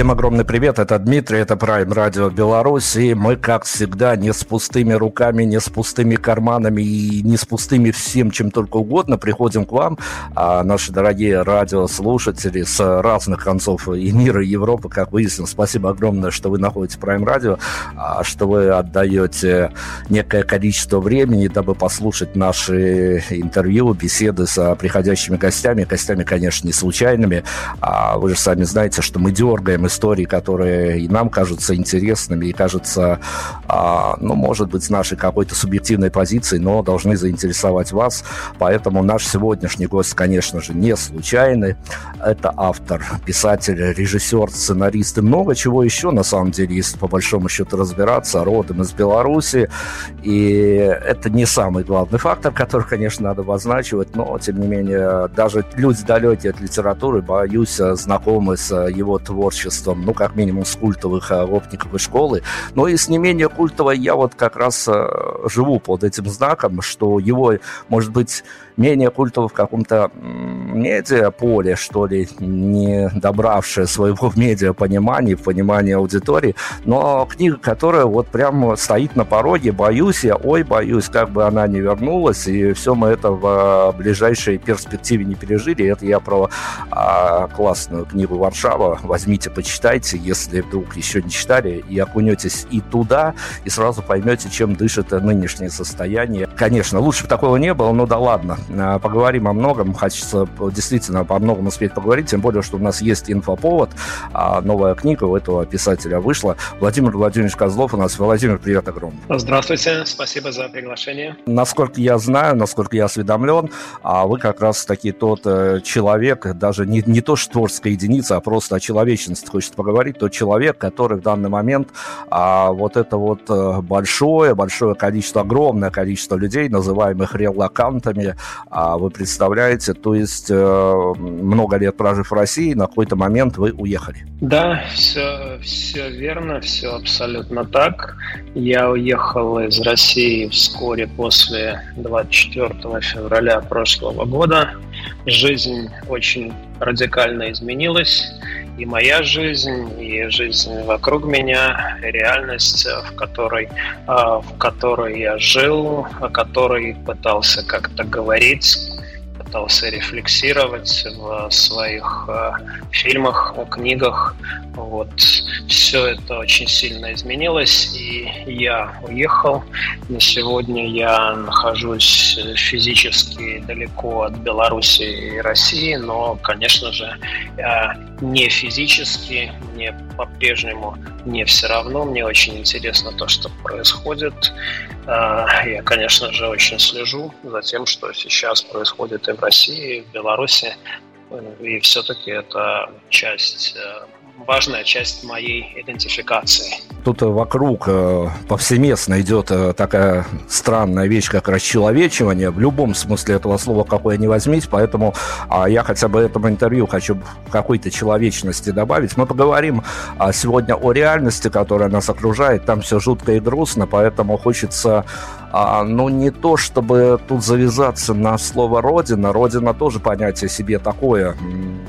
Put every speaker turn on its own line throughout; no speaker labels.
Всем огромный привет, это Дмитрий, это Prime Radio Беларусь, и мы, как всегда, не с пустыми руками, не с пустыми карманами и не с пустыми всем, чем только угодно, приходим к вам, а наши дорогие радиослушатели с разных концов и мира, и Европы, как выяснилось. Спасибо огромное, что вы находите Prime Radio, а, что вы отдаете некое количество времени, дабы послушать наши интервью, беседы с приходящими гостями, гостями, конечно, не случайными. А вы же сами знаете, что мы дергаем истории, которые и нам кажутся интересными, и кажутся, а, ну, может быть, с нашей какой-то субъективной позиции, но должны заинтересовать вас. Поэтому наш сегодняшний гость, конечно же, не случайный. Это автор, писатель, режиссер, сценарист и много чего еще, на самом деле, если по большому счету разбираться, родом из Беларуси. И это не самый главный фактор, который, конечно, надо обозначивать, но, тем не менее, даже люди далекие от литературы, боюсь, знакомы с его творчеством творчеством, ну, как минимум, с культовых э, и школы. Но и с не менее культовой я вот как раз э, живу под этим знаком, что его, может быть, менее культово в каком-то медиаполе, что ли, не добравшая своего медиапонимания, понимания аудитории, но книга, которая вот прям стоит на пороге, боюсь я, ой, боюсь, как бы она не вернулась, и все мы это в ближайшей перспективе не пережили. Это я про а, классную книгу «Варшава». Возьмите, почитайте, если вдруг еще не читали, и окунетесь и туда, и сразу поймете, чем дышит нынешнее состояние. Конечно, лучше бы такого не было, но да ладно. А, поговорим о многом. Хочется действительно по многому успеть поговорить, тем более, что у нас есть инфоповод. А новая книга у этого писателя вышла. Владимир Владимирович Козлов у нас. Владимир, привет огромный.
Здравствуйте, спасибо за приглашение.
Насколько я знаю, насколько я осведомлен, а вы как раз таки тот э, человек, даже не, не то что творческая единица, а просто о человечности хочется поговорить, тот человек, который в данный момент а, вот это вот э, большое, большое количество, огромное количество людей, называемых релакантами, а вы представляете, то есть э, много лет прожив в России, на какой-то момент вы уехали.
Да, все, все верно, все абсолютно так. Я уехал из России вскоре после 24 февраля прошлого года. Жизнь очень радикально изменилась. И моя жизнь, и жизнь вокруг меня, реальность, в которой, а, в которой я жил, о которой пытался как-то говорить, пытался рефлексировать в своих э, фильмах, книгах. Вот все это очень сильно изменилось, и я уехал. На сегодня я нахожусь физически далеко от Беларуси и России, но, конечно же, не физически, мне по-прежнему не все равно. Мне очень интересно то, что происходит. Э, я, конечно же, очень слежу за тем, что сейчас происходит и в России, и в Беларуси. И все-таки это часть э, важная часть моей идентификации.
Тут вокруг э, повсеместно идет э, такая странная вещь, как расчеловечивание, в любом смысле этого слова, какое ни возьмите, поэтому а, я хотя бы этому интервью хочу какой-то человечности добавить. Мы поговорим а, сегодня о реальности, которая нас окружает, там все жутко и грустно, поэтому хочется а, ну, не то, чтобы тут завязаться на слово «родина». Родина тоже понятие себе такое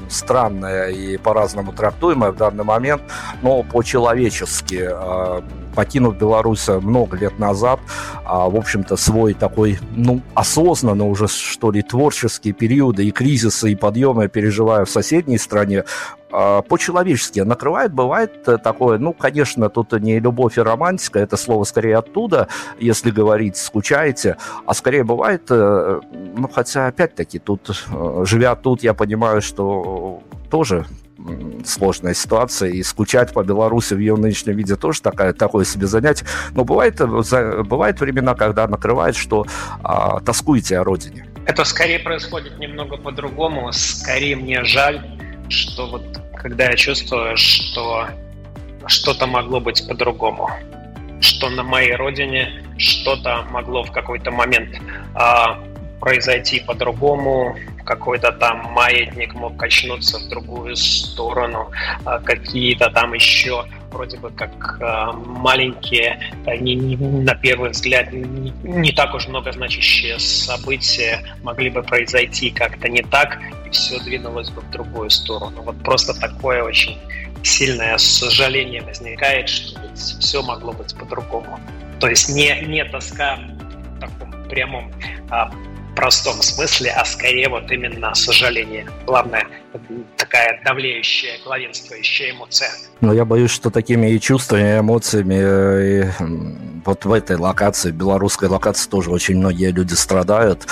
странное и по-разному трактуемое в данный момент, но по-человечески. А, покинув Беларусь много лет назад, а, в общем-то, свой такой, ну, осознанно уже, что ли, творческие периоды и кризисы, и подъемы переживая в соседней стране, а, по-человечески накрывает, бывает такое, ну, конечно, тут не любовь и романтика, это слово скорее оттуда, если говорить скучаете, а скорее бывает, э, ну, хотя, опять-таки, тут, э, живя тут, я понимаю, что тоже сложная ситуация, и скучать по Беларуси в ее нынешнем виде тоже такая, такое себе занятие. Но бывает, э, бывает времена, когда накрывает, что а, тоскуете о родине.
Это скорее происходит немного по-другому. Скорее мне жаль, что вот когда я чувствую, что что-то могло быть по-другому, что на моей родине что-то могло в какой-то момент а, произойти по-другому, какой-то там маятник мог качнуться в другую сторону, а, какие-то там еще вроде бы как а, маленькие, а, не, не, на первый взгляд не, так уж много значащие события могли бы произойти как-то не так, и все двинулось бы в другую сторону. Вот просто такое очень сильное сожаление возникает, что все могло быть по-другому. То есть не, не тоска в таком прямом а, простом смысле, а скорее вот именно сожаление. Главное, такая давлеющая, главенствующая эмоция.
Но я боюсь, что такими и чувствами, и эмоциями и вот в этой локации, белорусской локации тоже очень многие люди страдают,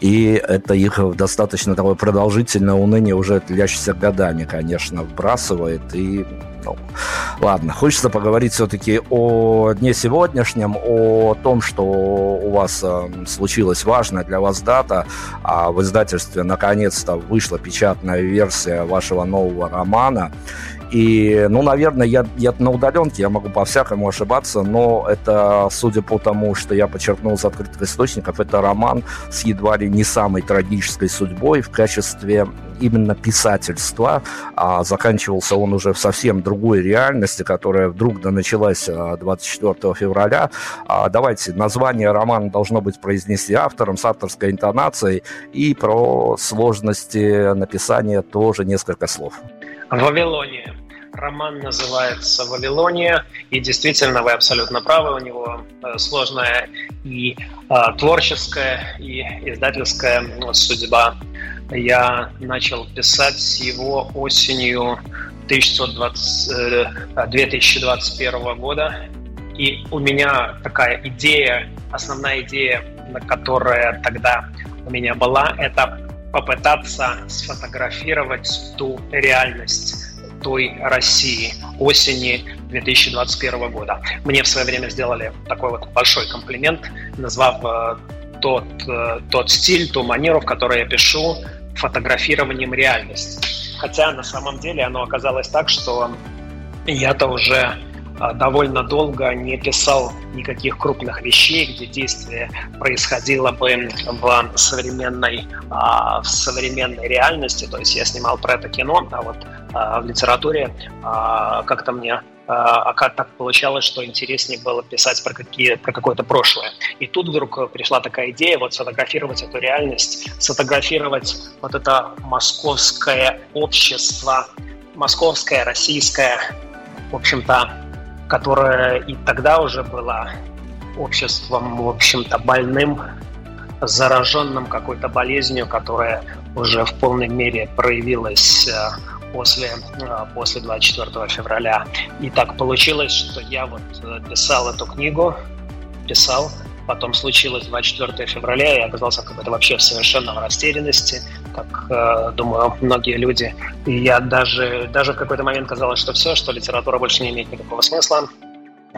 и это их достаточно такое продолжительное уныние уже длящееся годами, конечно, вбрасывает, и ну, ладно, хочется поговорить все-таки о дне сегодняшнем, о том, что у вас э, случилась важная для вас дата, а в издательстве наконец-то вышла печатная версия вашего нового романа. И, ну, наверное, я, я на удаленке, я могу по-всякому ошибаться, но это, судя по тому, что я подчеркнул из открытых источников, это роман с едва ли не самой трагической судьбой в качестве именно писательства. А заканчивался он уже в совсем другой реальности, которая вдруг началась 24 а, февраля. А давайте, название романа должно быть произнести автором с авторской интонацией и про сложности написания тоже несколько слов.
Вавилония. Роман называется «Вавилония», и действительно, вы абсолютно правы, у него э, сложная и э, творческая, и издательская судьба. Я начал писать его осенью 1920, 2021 э, года, и у меня такая идея, основная идея, которая тогда у меня была, это попытаться сфотографировать ту реальность той России осени 2021 года. Мне в свое время сделали такой вот большой комплимент, назвав э, тот, э, тот стиль, ту манеру, в которой я пишу, фотографированием реальности. Хотя на самом деле оно оказалось так, что я-то уже довольно долго не писал никаких крупных вещей, где действие происходило бы в современной, а, в современной реальности. То есть я снимал про это кино, а вот а, в литературе как-то мне а как так получалось, что интереснее было писать про, какие, про какое-то прошлое. И тут вдруг пришла такая идея вот сфотографировать эту реальность, сфотографировать вот это московское общество, московское, российское, в общем-то, которая и тогда уже была обществом, в общем-то, больным, зараженным какой-то болезнью, которая уже в полной мере проявилась э, после, э, после 24 февраля. И так получилось, что я вот э, писал эту книгу, писал, потом случилось 24 февраля, и я оказался какой-то вообще в совершенном растерянности, как, э, думаю, многие люди. И я даже, даже в какой-то момент казалось, что все, что литература больше не имеет никакого смысла,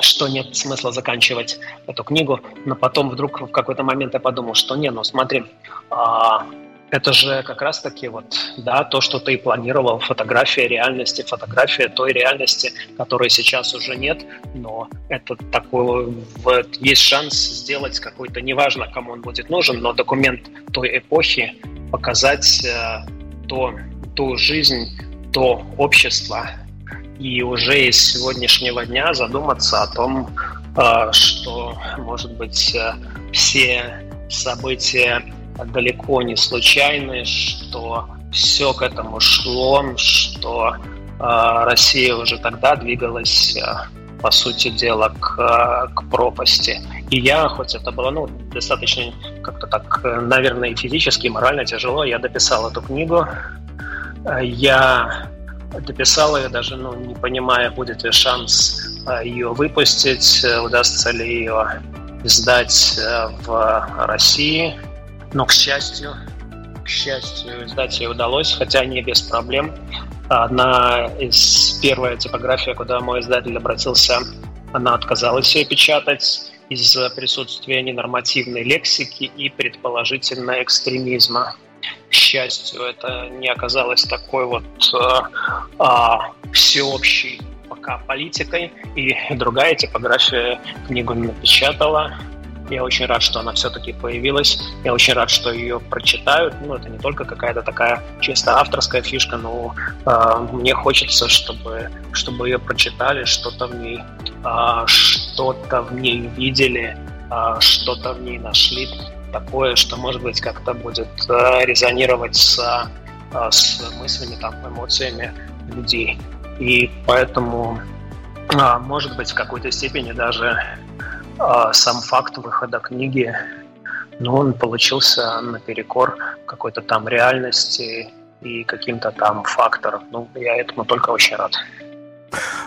что нет смысла заканчивать эту книгу, но потом вдруг в какой-то момент я подумал, что не, ну смотри, а, это же как раз-таки вот, да, то, что ты планировал, фотография реальности, фотография той реальности, которой сейчас уже нет, но это такой, вот, есть шанс сделать какой-то, неважно, кому он будет нужен, но документ той эпохи, показать э, то, ту жизнь, то общество, и уже из сегодняшнего дня задуматься о том, э, что, может быть, э, все события далеко не случайны, что все к этому шло, что э, Россия уже тогда двигалась, э, по сути дела, к, э, к пропасти. И я, хоть это было ну, достаточно как-то так, наверное, и физически, и морально тяжело, я дописал эту книгу. Я дописал ее даже, ну, не понимая, будет ли шанс ее выпустить, удастся ли ее издать в России – но, к счастью, к счастью, издать ее удалось, хотя не без проблем. Одна из первая типография, куда мой издатель обратился, она отказалась ее печатать из-за присутствия ненормативной лексики и предположительно экстремизма. К счастью, это не оказалось такой вот э, э, всеобщей пока политикой, и другая типография книгу напечатала. Я очень рад, что она все-таки появилась. Я очень рад, что ее прочитают. Ну, это не только какая-то такая чисто авторская фишка, но э, мне хочется, чтобы, чтобы ее прочитали, что-то в ней, э, что-то в ней видели, э, что-то в ней нашли такое, что, может быть, как-то будет э, резонировать с, э, с мыслями, там, эмоциями людей. И поэтому, э, может быть, в какой-то степени даже а сам факт выхода книги, ну, он получился наперекор какой-то там реальности и каким-то там факторам. Ну, я этому только очень рад.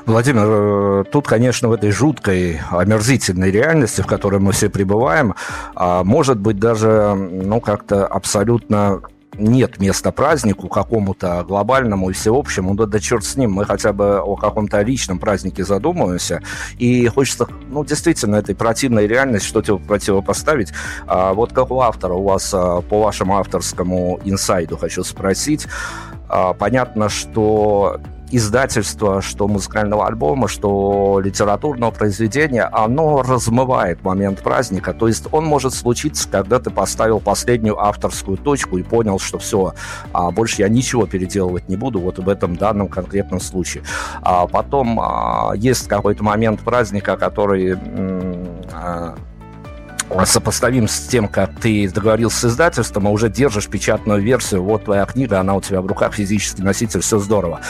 Владимир, э, тут, конечно, в этой жуткой, омерзительной реальности, в которой мы все пребываем, а может быть даже, ну, как-то абсолютно нет места празднику какому-то глобальному и всеобщему, да, да черт с ним, мы хотя бы о каком-то личном празднике задумываемся, и хочется, ну, действительно, этой противной реальности что-то противопоставить. А вот как у автора, у вас а, по вашему авторскому инсайду хочу спросить, а, понятно, что издательства, что музыкального альбома, что литературного произведения, оно размывает момент праздника. То есть он может случиться, когда ты поставил последнюю авторскую точку и понял, что все, а больше я ничего переделывать не буду вот в этом данном конкретном случае. А потом а, есть какой-то момент праздника, который а, сопоставим с тем, как ты договорился с издательством, а уже держишь печатную версию, вот твоя книга, она у тебя в руках, физический носитель, все здорово.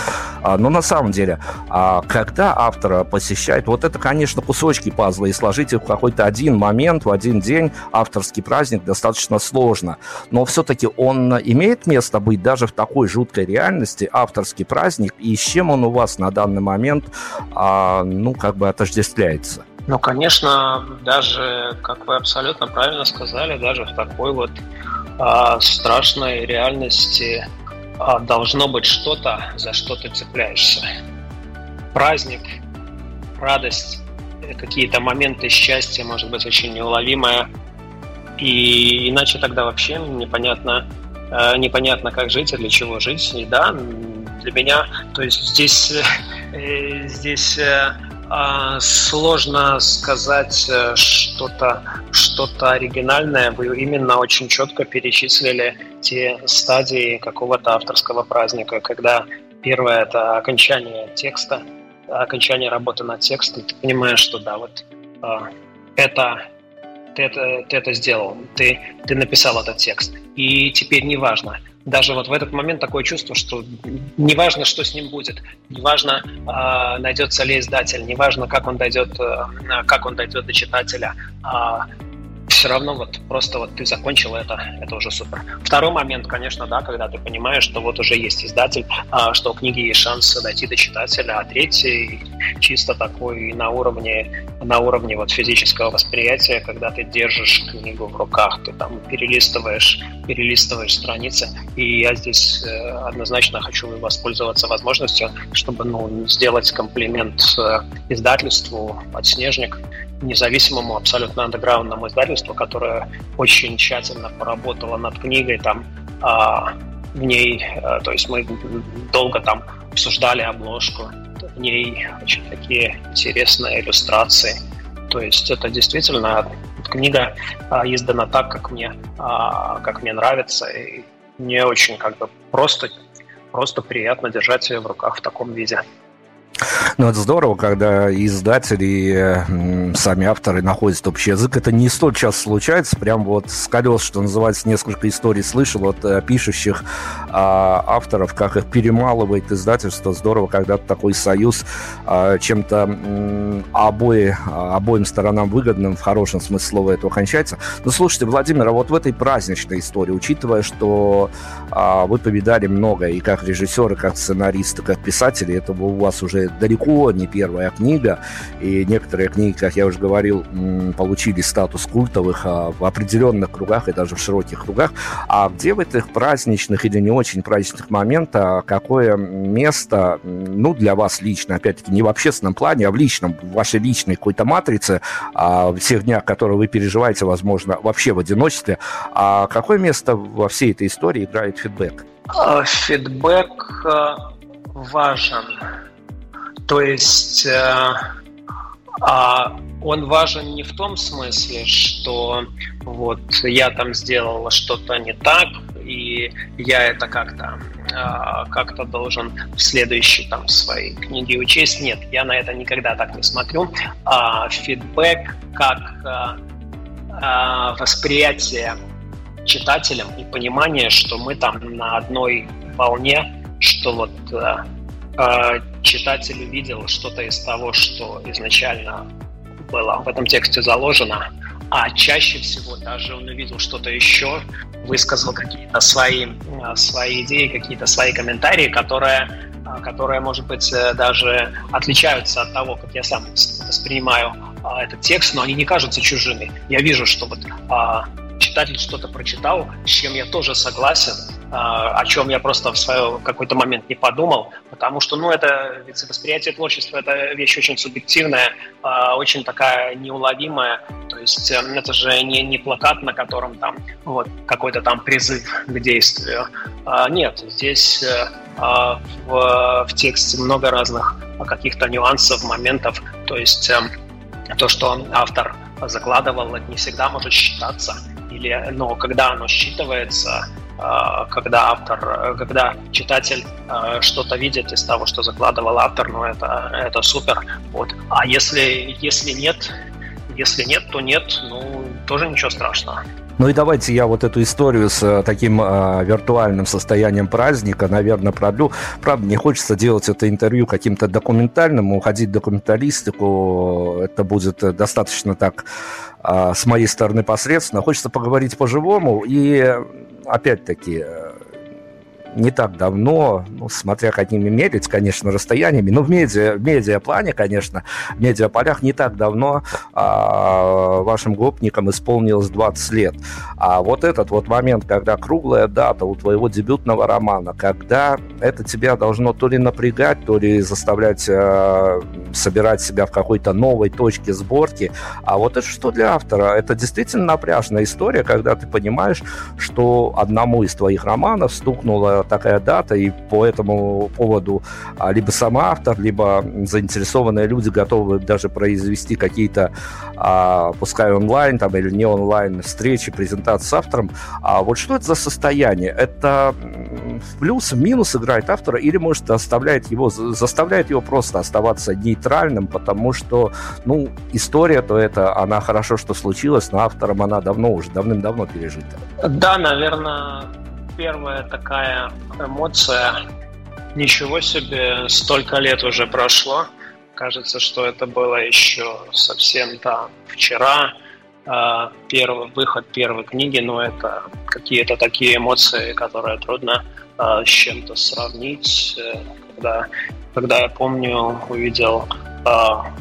А, но на самом деле, а, когда автора посещает, вот это, конечно, кусочки пазла, и сложить их в какой-то один момент, в один день, авторский праздник достаточно сложно. Но все-таки он имеет место быть даже в такой жуткой реальности, авторский праздник, и с чем он у вас на данный момент, а, ну, как бы отождествляется?
Ну, конечно, даже, как вы абсолютно правильно сказали, даже в такой вот а, страшной реальности а, должно быть что-то, за что ты цепляешься. Праздник, радость, какие-то моменты счастья, может быть, очень неуловимые. И иначе тогда вообще непонятно, э, непонятно, как жить и для чего жить. И да, для меня, то есть здесь, э, здесь э, сложно сказать э, что-то что оригинальное. Вы именно очень четко перечислили те стадии какого-то авторского праздника, когда первое – это окончание текста, окончание работы над текстом. Ты понимаешь, что да, вот а, это ты это, ты это сделал, ты, ты написал этот текст. И теперь неважно, даже вот в этот момент такое чувство, что неважно, что с ним будет, неважно, э, найдется ли издатель, неважно, как он дойдет, э, как он дойдет до читателя, э, все равно вот просто вот ты закончил это, это уже супер. Второй момент, конечно, да, когда ты понимаешь, что вот уже есть издатель, а, что у книги есть шанс дойти до читателя, а третий чисто такой на уровне, на уровне вот физического восприятия, когда ты держишь книгу в руках, ты там перелистываешь, перелистываешь страницы, и я здесь э, однозначно хочу воспользоваться возможностью, чтобы ну, сделать комплимент э, издательству «Подснежник», независимому, абсолютно андеграундному издательству, которое очень тщательно поработало над книгой, там а, в ней, а, то есть мы долго там обсуждали обложку, в ней очень такие интересные иллюстрации. То есть это действительно книга а, издана так, как мне, а, как мне нравится, и мне очень как бы просто, просто приятно держать ее в руках в таком виде.
Ну, это здорово, когда издатели сами авторы находят общий язык. Это не столь часто случается. Прям вот с колес, что называется, несколько историй слышал от э, пишущих а, авторов, как их перемалывает издательство. Здорово, когда такой союз а, чем-то обои, обоим сторонам выгодным, в хорошем смысле слова этого кончается. Ну, слушайте, Владимир, а вот в этой праздничной истории, учитывая, что а, вы повидали много и как режиссеры, как сценаристы, как писатели, это у вас уже далеко не первая книга, и некоторые книги, как я уже говорил, получили статус культовых а в определенных кругах и даже в широких кругах. А где в этих праздничных или не очень праздничных моментах какое место, ну, для вас лично, опять-таки, не в общественном плане, а в личном, в вашей личной какой-то матрице, а, в тех днях, которые вы переживаете, возможно, вообще в одиночестве, а какое место во всей этой истории играет фидбэк?
Фидбэк важен То есть э, а он важен не в том смысле, что вот я там сделала что-то не так, и я это как-то э, как-то должен в следующей там своей книге учесть. Нет, я на это никогда так не смотрю. А фидбэк как э, э, восприятие читателям и понимание, что мы там на одной волне, что вот э, э, читатель увидел что-то из того, что изначально было в этом тексте заложено, а чаще всего даже он увидел что-то еще, высказал какие-то свои, э, свои идеи, какие-то свои комментарии, которые, э, которые, может быть, э, даже отличаются от того, как я сам воспринимаю этот текст, но они не кажутся чужими. Я вижу, что вот а, читатель что-то прочитал, с чем я тоже согласен, а, о чем я просто в свой какой-то момент не подумал, потому что, ну, это восприятие творчества, это вещь очень субъективная, а, очень такая неуловимая, то есть эм, это же не, не плакат, на котором там вот какой-то там призыв к действию. А, нет, здесь э, в, в тексте много разных каких-то нюансов, моментов, то есть эм, то, что автор закладывал, это не всегда может считаться, или, но когда оно считывается, а, когда автор, когда читатель а, что-то видит из того, что закладывал автор, ну это, это супер. Вот. А если, если нет, если нет, то нет, ну тоже ничего страшного.
Ну и давайте я вот эту историю с э, таким э, виртуальным состоянием праздника, наверное, продлю. Правда, не хочется делать это интервью каким-то документальным, уходить в документалистику, это будет достаточно так э, с моей стороны посредственно. Хочется поговорить по-живому и, опять-таки, э, не так давно, ну, смотря какими мерить, конечно, расстояниями, но в медиа, в медиаплане, конечно, в медиаполях не так давно а, вашим гопникам исполнилось 20 лет. А вот этот вот момент, когда круглая дата у твоего дебютного романа, когда это тебя должно то ли напрягать, то ли заставлять а, собирать себя в какой-то новой точке сборки, а вот это что для автора? Это действительно напряжная история, когда ты понимаешь, что одному из твоих романов стукнуло такая дата, и по этому поводу а, либо сам автор, либо заинтересованные люди готовы даже произвести какие-то, а, пускай онлайн там или не онлайн встречи, презентации с автором. А вот что это за состояние? Это в плюс, в минус играет автора или, может, оставляет его, заставляет его просто оставаться нейтральным, потому что, ну, история-то это, она хорошо, что случилась, но автором она давно уже, давным-давно пережита.
Да, наверное, первая такая эмоция. Ничего себе, столько лет уже прошло. Кажется, что это было еще совсем там вчера. А, первый выход первой книги, но это какие-то такие эмоции, которые трудно а, с чем-то сравнить. Э, когда, когда я помню, увидел а,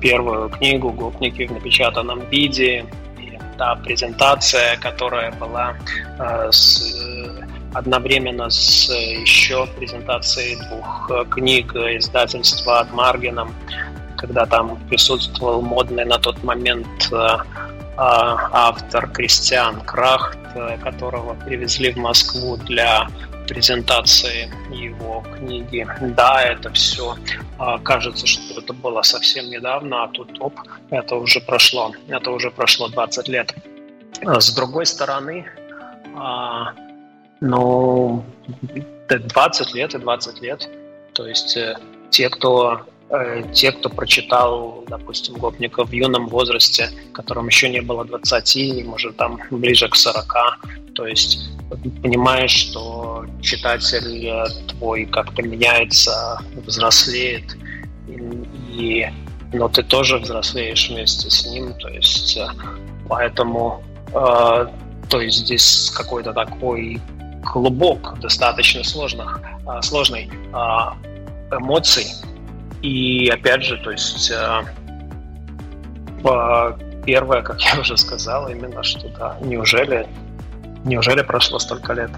первую книгу «Гопники» в напечатанном виде, та презентация, которая была э, с, одновременно с еще презентацией двух э, книг издательства от Маргином, когда там присутствовал модный на тот момент э, э автор Кристиан Крахт, которого привезли в Москву для презентации его книги. Да, это все а, кажется, что это было совсем недавно, а тут оп, это уже прошло, это уже прошло 20 лет. А с другой стороны, а, ну, 20 лет и 20 лет. То есть э, те, кто те, кто прочитал, допустим, Гопника в юном возрасте, которым еще не было 20, может, там ближе к 40, то есть понимаешь, что читатель э, твой как-то меняется, взрослеет, и, но ты тоже взрослеешь вместе с ним, то есть э, поэтому э, то есть здесь какой-то такой клубок достаточно сложных, э, сложной э, эмоций, и опять же, то есть э, первое, как я уже сказал, именно что да, неужели Неужели прошло столько лет?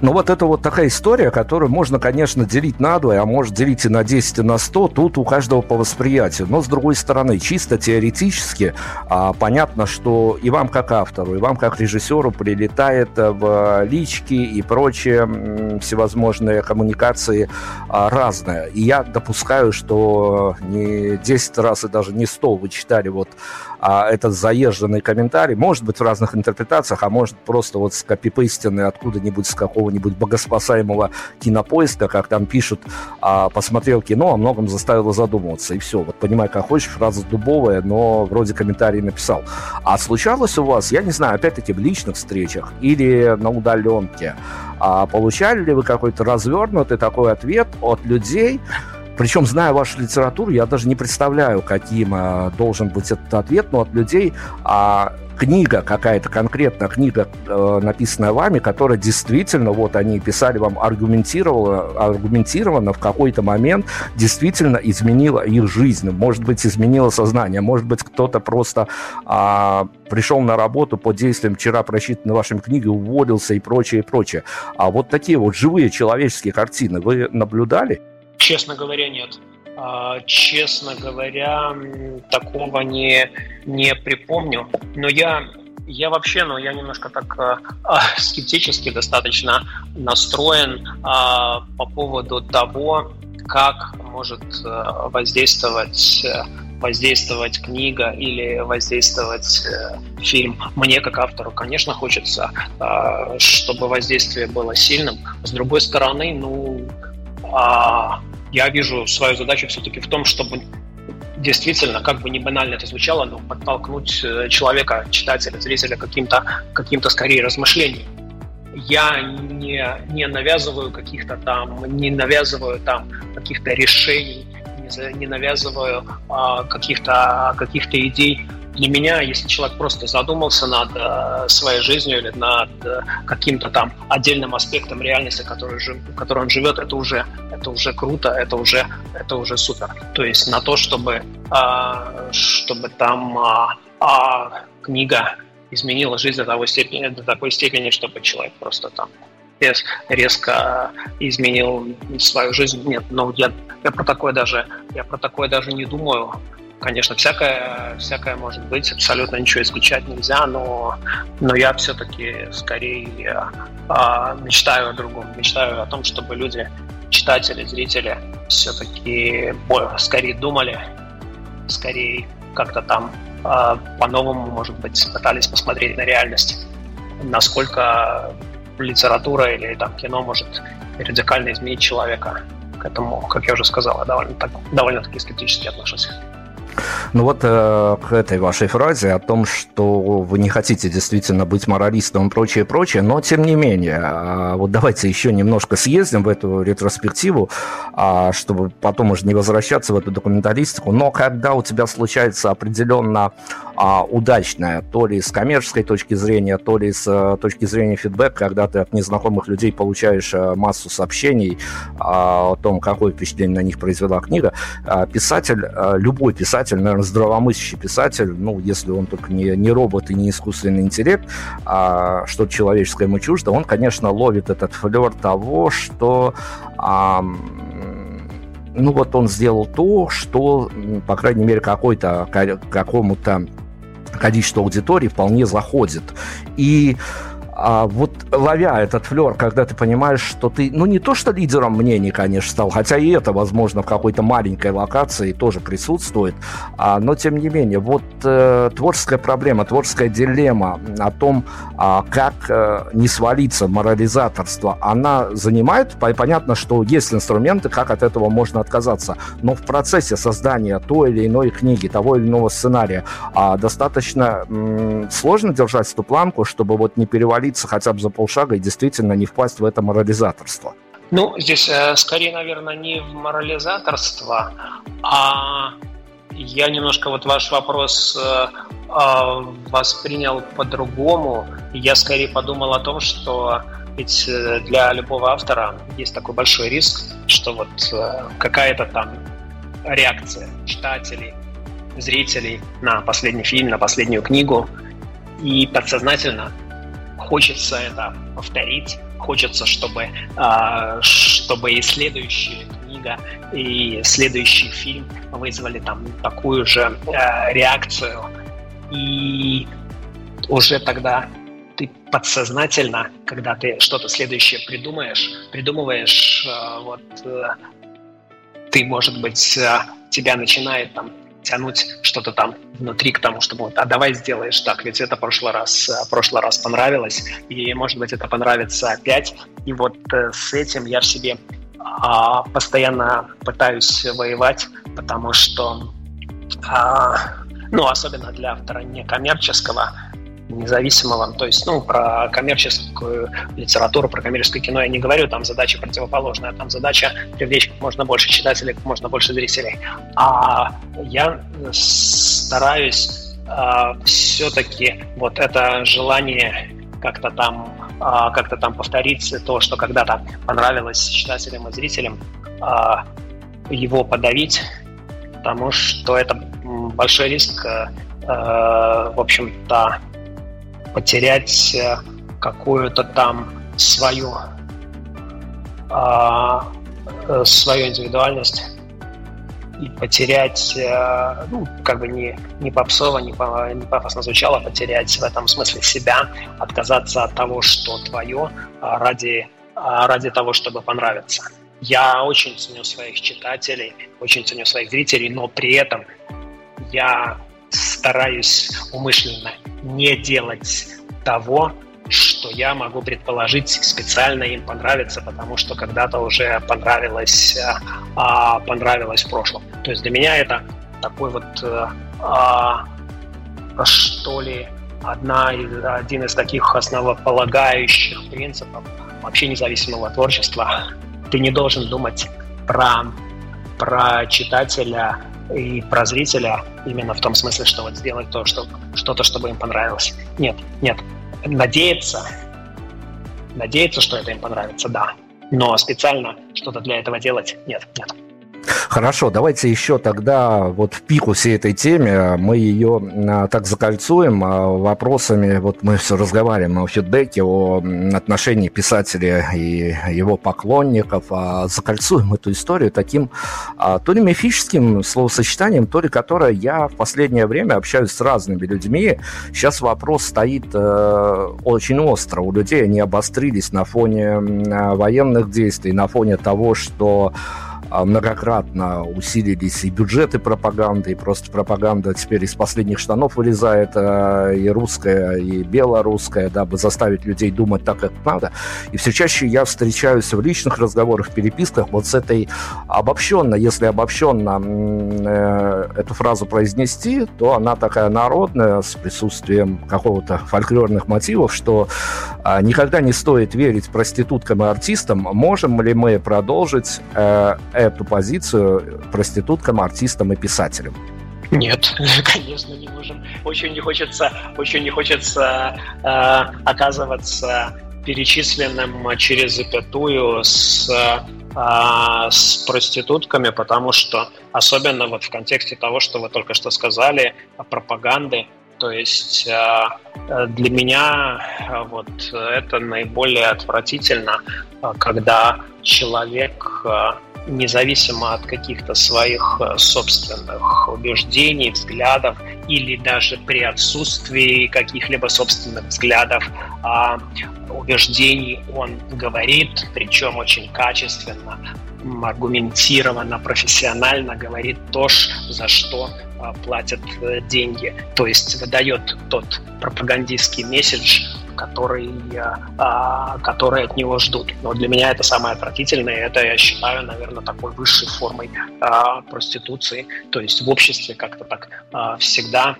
Но вот это вот такая история, которую можно, конечно, делить на двое, а может делить и на 10, и на 100, тут у каждого по восприятию. Но, с другой стороны, чисто теоретически а, понятно, что и вам как автору, и вам как режиссеру прилетает в лички и прочие всевозможные коммуникации а, разные. И я допускаю, что не 10 раз и даже не 100 вы читали вот а, этот заезженный комментарий, может быть в разных интерпретациях, а может просто вот скопипейстенный откуда-нибудь с какого-нибудь богоспасаемого кинопоиска, как там пишут, а, посмотрел кино, о многом заставило задумываться, и все. Вот понимай, как хочешь, фраза дубовая, но вроде комментарий написал. А случалось у вас, я не знаю, опять-таки в личных встречах или на удаленке, а получали ли вы какой-то развернутый такой ответ от людей, причем, зная вашу литературу, я даже не представляю, каким а, должен быть этот ответ, но от людей а, книга, какая-то конкретная книга, э, написанная вами, которая действительно, вот они писали вам аргументированно, аргументированно в какой-то момент действительно изменила их жизнь, может быть, изменила сознание, может быть, кто-то просто а, пришел на работу под действием вчера прочитанной вашей книги, уволился и прочее, и прочее. А вот такие вот живые человеческие картины вы наблюдали?
Честно говоря, нет. А, честно говоря, такого не, не припомню. Но я, я вообще, ну, я немножко так э, скептически достаточно настроен э, по поводу того, как может э, воздействовать воздействовать книга или воздействовать э, фильм. Мне, как автору, конечно, хочется, э, чтобы воздействие было сильным. С другой стороны, ну, я вижу свою задачу все-таки в том, чтобы действительно, как бы не банально это звучало, но подтолкнуть э, человека, читателя, зрителя каким-то каким скорее размышлением. Я не, не навязываю каких-то там, не навязываю там каких-то решений, не, навязываю а, каких-то каких идей для меня, если человек просто задумался над э, своей жизнью или над э, каким-то там отдельным аспектом реальности, который, в которой он живет, это уже, это уже круто, это уже, это уже супер. То есть на то, чтобы, э, чтобы там э, э, книга изменила жизнь до, того степени, до такой степени, чтобы человек просто там резко изменил свою жизнь. Нет, но я, я про такое даже я про такое даже не думаю. Конечно, всякое, всякое может быть, абсолютно ничего исключать нельзя, но, но я все-таки скорее э, мечтаю о другом, мечтаю о том, чтобы люди, читатели, зрители все-таки скорее думали, скорее как-то там э, по-новому, может быть, пытались посмотреть на реальность, насколько литература или там кино может радикально изменить человека. К этому, как я уже сказал, довольно, так, довольно-таки скептически отношусь.
Ну вот э, к этой вашей фразе о том, что вы не хотите действительно быть моралистом и прочее, прочее, но тем не менее, э, вот давайте еще немножко съездим в эту ретроспективу, э, чтобы потом уже не возвращаться в эту документалистику, но когда у тебя случается определенно э, удачная, то ли с коммерческой точки зрения, то ли с э, точки зрения фидбэка, когда ты от незнакомых людей получаешь э, массу сообщений э, о том, какое впечатление на них произвела книга, э, писатель, э, любой писатель, наверное, здравомыслящий писатель, ну, если он только не, не робот и не искусственный интеллект, а что-то человеческое ему чуждо, он, конечно, ловит этот флер того, что а, ну вот он сделал то, что, по крайней мере, какой-то какому-то количеству аудитории вполне заходит. И а вот ловя этот флер, когда ты понимаешь, что ты, ну не то что лидером мнений, конечно, стал, хотя и это, возможно, в какой-то маленькой локации тоже присутствует, а, но тем не менее, вот э, творческая проблема, творческая дилемма о том, а, как э, не свалиться морализаторство, она занимает, понятно, что есть инструменты, как от этого можно отказаться, но в процессе создания той или иной книги, того или иного сценария а, достаточно м- сложно держать эту планку, чтобы вот не перевалить отвалиться хотя бы за полшага и действительно не впасть в это морализаторство?
Ну, здесь э, скорее, наверное, не в морализаторство, а я немножко вот ваш вопрос э, э, воспринял по-другому. Я скорее подумал о том, что ведь э, для любого автора есть такой большой риск, что вот э, какая-то там реакция читателей, зрителей на последний фильм, на последнюю книгу, и подсознательно хочется это повторить, хочется, чтобы, а, чтобы и следующая книга, и следующий фильм вызвали там такую же а, реакцию. И уже тогда ты подсознательно, когда ты что-то следующее придумаешь, придумываешь, э, вот э, ты, может быть, тебя начинает там тянуть что-то там внутри к тому, чтобы вот, а давай сделаешь так, ведь это прошлый раз, прошлый раз понравилось, и, может быть, это понравится опять. И вот с этим я в себе а, постоянно пытаюсь воевать, потому что, а, ну, особенно для автора некоммерческого, независимого, то есть, ну, про коммерческую литературу, про коммерческое кино я не говорю, там задача противоположная, там задача привлечь как можно больше читателей, как можно больше зрителей. А я стараюсь а, все-таки вот это желание как-то там а, как-то там повторить то, что когда-то понравилось читателям и зрителям, а, его подавить, потому что это большой риск, а, в общем-то, потерять э, какую-то там свою, а, э, свою индивидуальность и потерять, э, ну, как бы не, не попсово, не, не пафосно звучало, потерять в этом смысле себя, отказаться от того, что твое, а, ради, а, ради того, чтобы понравиться. Я очень ценю своих читателей, очень ценю своих зрителей, но при этом я стараюсь умышленно не делать того, что я могу предположить, специально им понравится, потому что когда-то уже понравилось, а, понравилось в прошлом. То есть для меня это такой вот, а, что ли, одна из, один из таких основополагающих принципов вообще независимого творчества. Ты не должен думать про, про читателя и про зрителя именно в том смысле, что вот сделать то, что, что-то, чтобы им понравилось. Нет, нет. Надеяться, надеяться, что это им понравится, да. Но специально что-то для этого делать, нет, нет.
Хорошо, давайте еще тогда вот в пику всей этой теме мы ее а, так закольцуем а, вопросами. Вот мы все разговариваем о фидбэке, о отношении писателя и его поклонников, а закольцуем эту историю таким а, то ли мифическим словосочетанием, то ли которое я в последнее время общаюсь с разными людьми. Сейчас вопрос стоит э, очень остро. У людей они обострились на фоне военных действий, на фоне того, что а, многократно усилились и бюджеты пропаганды, и просто пропаганда теперь из последних штанов вылезает, а, и русская, и белорусская, дабы заставить людей думать так, как надо. И все чаще я встречаюсь в личных разговорах, в переписках вот с этой обобщенно, если обобщенно э, эту фразу произнести, то она такая народная, с присутствием какого-то фольклорных мотивов, что э, никогда не стоит верить проституткам и артистам. Можем ли мы продолжить э, эту позицию проституткам, артистам и писателям?
Нет, конечно, не можем. Очень не хочется, очень не хочется э, оказываться перечисленным через запятую с, э, с проститутками, потому что особенно вот в контексте того, что вы только что сказали, пропаганды, то есть э, для меня э, вот это наиболее отвратительно, э, когда человек независимо от каких-то своих э, собственных убеждений, взглядов или даже при отсутствии каких-либо собственных взглядов, а убеждений он говорит, причем очень качественно, аргументированно, профессионально говорит то, за что а, платят э, деньги. То есть выдает тот пропагандистский месседж, который, а, который от него ждут. Но для меня это самое отвратительное, это я считаю, наверное, такой высшей формой а, проституции. То есть в обществе как-то так всегда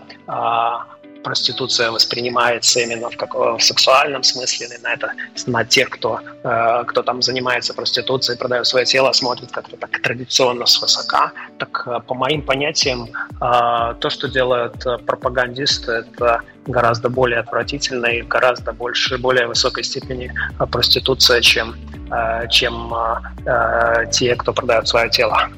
проституция воспринимается именно в, как, в сексуальном смысле, на это на тех, кто, э, кто там занимается проституцией, продает свое тело, смотрит как-то так традиционно свысока. Так э, по моим понятиям, э, то, что делают э, пропагандисты, это гораздо более отвратительно и гораздо больше, более высокой степени проституция, чем, э, чем э, те, кто продает свое тело.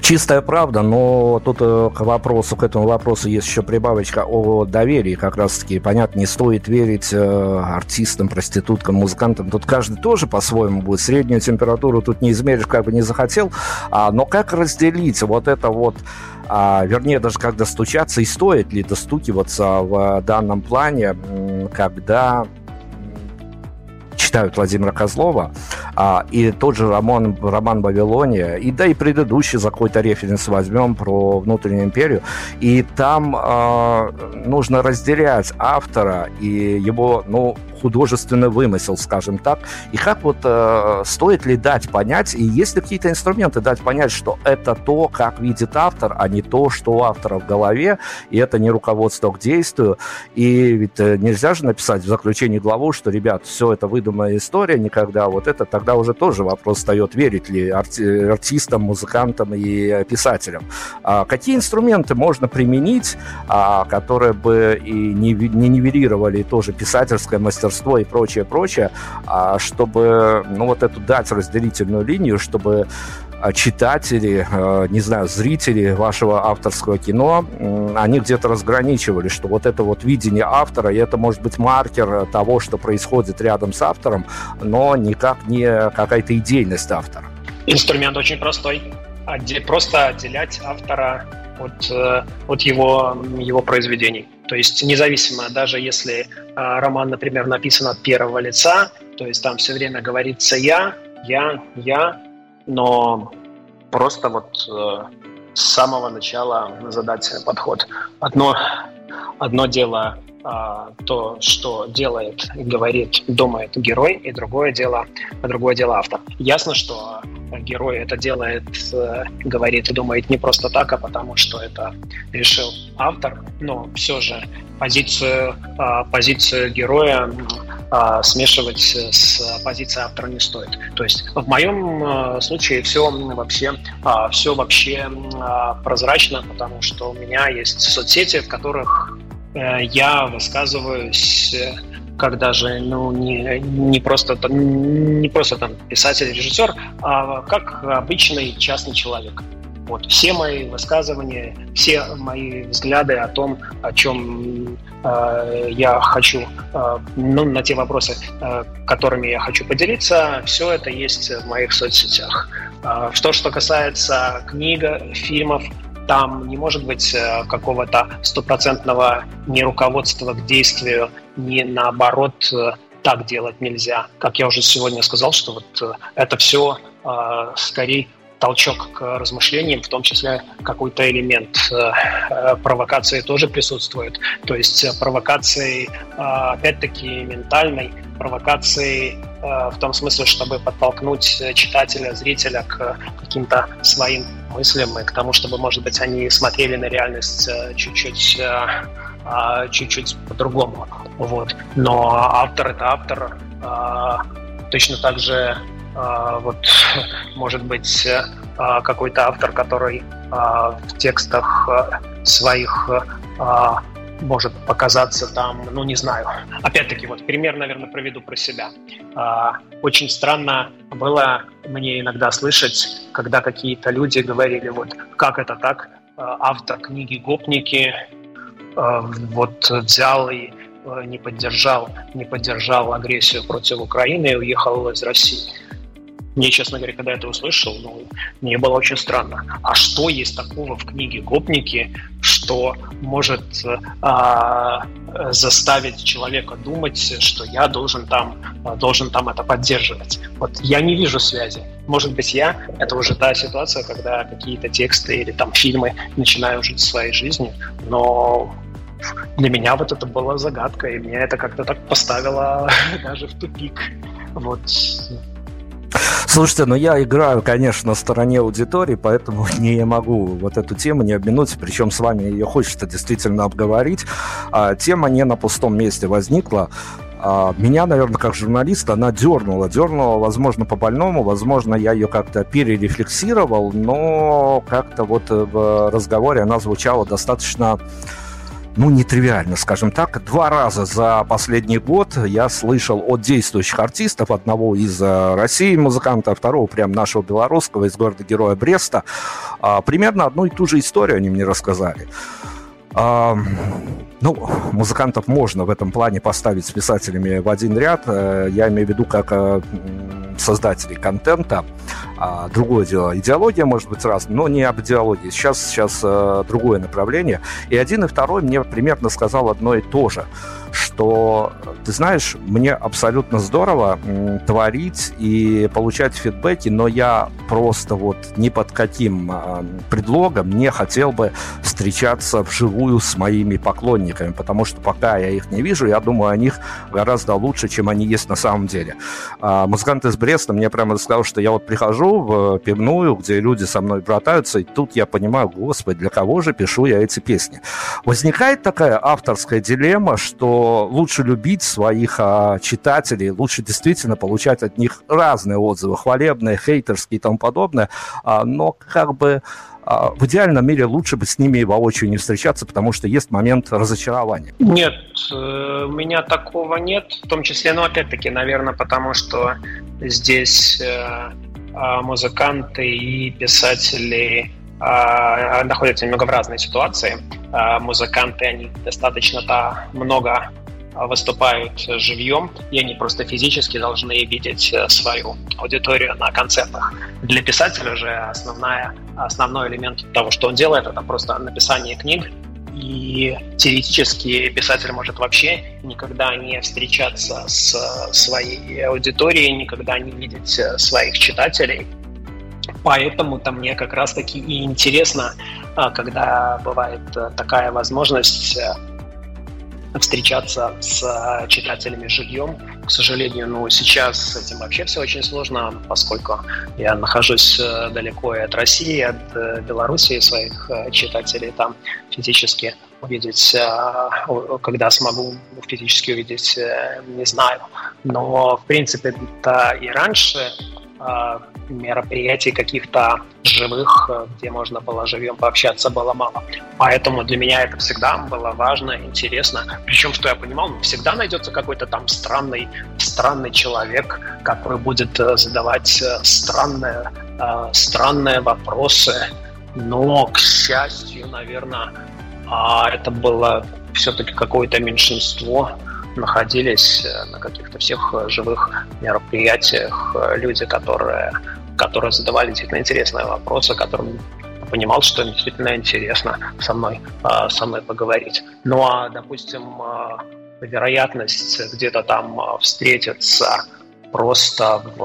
Чистая правда, но тут э, к вопросу, к этому вопросу есть еще прибавочка о доверии. Как раз-таки, понятно, не стоит верить э, артистам, проституткам, музыкантам. Тут каждый тоже по-своему будет. Среднюю температуру тут не измеришь, как бы не захотел. А, но как разделить вот это вот а, вернее, даже как достучаться и стоит ли достукиваться в данном плане, когда читают Владимира Козлова, а, и тот же роман, роман «Вавилония», и да и предыдущий за какой-то референс возьмем про внутреннюю империю, и там а, нужно разделять автора и его, ну, художественный вымысел, скажем так. И как вот э, стоит ли дать понять, и есть ли какие-то инструменты дать понять, что это то, как видит автор, а не то, что у автора в голове, и это не руководство к действию. И ведь э, нельзя же написать в заключении главу, что, ребят, все это выдуманная история, никогда вот это, тогда уже тоже вопрос встает, верить ли арти- артистам, музыкантам и писателям. А какие инструменты можно применить, а, которые бы и не, не нивелировали тоже писательское мастерство, мастерство и прочее, прочее, а чтобы, ну, вот эту дать разделительную линию, чтобы а, читатели, а, не знаю, зрители вашего авторского кино, они где-то разграничивали, что вот это вот видение автора, и это может быть маркер того, что происходит рядом с автором, но никак не какая-то идейность автора.
Инструмент очень простой. Просто отделять автора от, э, от его, его произведений. То есть независимо, даже если э, роман, например, написан от первого лица, то есть там все время говорится «я», «я», «я», но просто вот э, с самого начала задать подход. Одно, одно дело а, то, что делает, говорит, думает герой, и другое дело, другое дело автор. Ясно, что герой это делает, э, говорит и думает не просто так, а потому что это решил автор, но все же позицию, а, позицию героя а, смешивать с позицией автора не стоит. То есть в моем э, случае все вообще, все вообще прозрачно, потому что у меня есть соцсети, в которых я высказываюсь э, как даже ну, не, не, просто, не просто там писатель, режиссер, а как обычный частный человек. Вот. Все мои высказывания, все мои взгляды о том, о чем э, я хочу, э, ну, на те вопросы, э, которыми я хочу поделиться, все это есть в моих соцсетях. Э, что, что касается книг, фильмов, там не может быть э, какого-то стопроцентного ни руководства к действию, ни наоборот э, так делать нельзя. Как я уже сегодня сказал, что вот э, это все скорее толчок к размышлениям, в том числе какой-то элемент э, провокации тоже присутствует. То есть провокации, э, опять-таки, ментальной, провокации э, в том смысле, чтобы подтолкнуть читателя, зрителя к каким-то своим мыслям и к тому, чтобы, может быть, они смотрели на реальность э, чуть-чуть э, а, чуть-чуть по-другому. Вот. Но автор — это автор. Точно так же вот, может быть, какой-то автор, который в текстах своих может показаться там, ну не знаю. Опять-таки, вот пример, наверное, проведу про себя. А, очень странно было мне иногда слышать, когда какие-то люди говорили, вот как это так, а, автор книги «Гопники» а, вот взял и не поддержал, не поддержал агрессию против Украины и уехал из России. Мне, честно говоря, когда это услышал, ну, мне было очень странно. А что есть такого в книге «Гопники», что может а, заставить человека думать, что я должен там, должен там это поддерживать? Вот я не вижу связи. Может быть, я — это уже та ситуация, когда какие-то тексты или там фильмы начинаю жить своей жизнью, но для меня вот это была загадка, и меня это как-то так поставило даже в тупик. Вот
Слушайте, ну я играю, конечно, на стороне аудитории, поэтому не могу вот эту тему не обминуть, причем с вами ее хочется действительно обговорить. А, тема не на пустом месте возникла. А, меня, наверное, как журналиста, она дернула. Дернула, возможно, по больному, возможно, я ее как-то перерефлексировал, но как-то вот в разговоре она звучала достаточно ну, нетривиально, скажем так. Два раза за последний год я слышал от действующих артистов, одного из э, России музыканта, а второго прям нашего белорусского из города-героя Бреста, а, примерно одну и ту же историю они мне рассказали. Ну, музыкантов можно в этом плане поставить с писателями в один ряд. Э, я имею в виду как э, создателей контента. А, другое дело, идеология может быть разная, но не об идеологии. Сейчас, сейчас э, другое направление. И один и второй мне примерно сказал одно и то же, что, ты знаешь, мне абсолютно здорово творить и получать фидбэки, но я просто вот ни под каким э, предлогом не хотел бы встречаться вживую с моими поклонниками, потому что пока я их не вижу, я думаю о них гораздо лучше, чем они есть на самом деле. А, музыкант из Бреста мне прямо сказал, что я вот прихожу в пивную, где люди со мной братаются, и тут я понимаю, господи, для кого же пишу я эти песни? Возникает такая авторская дилемма, что лучше любить своих а, читателей, лучше действительно получать от них разные отзывы, хвалебные, хейтерские и тому подобное, а, но как бы а, в идеальном мире лучше бы с ними воочию не встречаться, потому что есть момент разочарования.
Нет, э, у меня такого нет, в том числе, ну, опять-таки, наверное, потому что здесь э, а, музыканты и писатели а, находятся немного в разной ситуации. Музыканты, они достаточно-то много выступают живьем, и они просто физически должны видеть э, свою аудиторию на концертах. Для писателя же основная, основной элемент того, что он делает, это просто написание книг, и теоретически писатель может вообще никогда не встречаться с своей аудиторией, никогда не видеть э, своих читателей. Поэтому-то мне как раз-таки и интересно, а, когда бывает э, такая возможность встречаться с э, читателями живьем. К сожалению, ну, сейчас с этим вообще все очень сложно, поскольку я нахожусь э, далеко и от России, от э, Белоруссии, своих читателей там физически увидеть, когда смогу физически увидеть, не знаю. Но, в принципе, да и раньше а, мероприятий каких-то живых, э, где можно было живьем пообщаться, было мало. Поэтому для меня это всегда было важно, интересно. Причем, что я понимал, всегда найдется какой-то там странный, странный человек, который будет э, задавать э, странные, странные вопросы. Но, к счастью, наверное, а, это было все-таки какое-то меньшинство, находились на каких-то всех живых мероприятиях люди, которые, которые задавали действительно интересные вопросы, которым понимал, что им действительно интересно со мной, со мной поговорить. Ну а, допустим, вероятность где-то там встретиться просто в,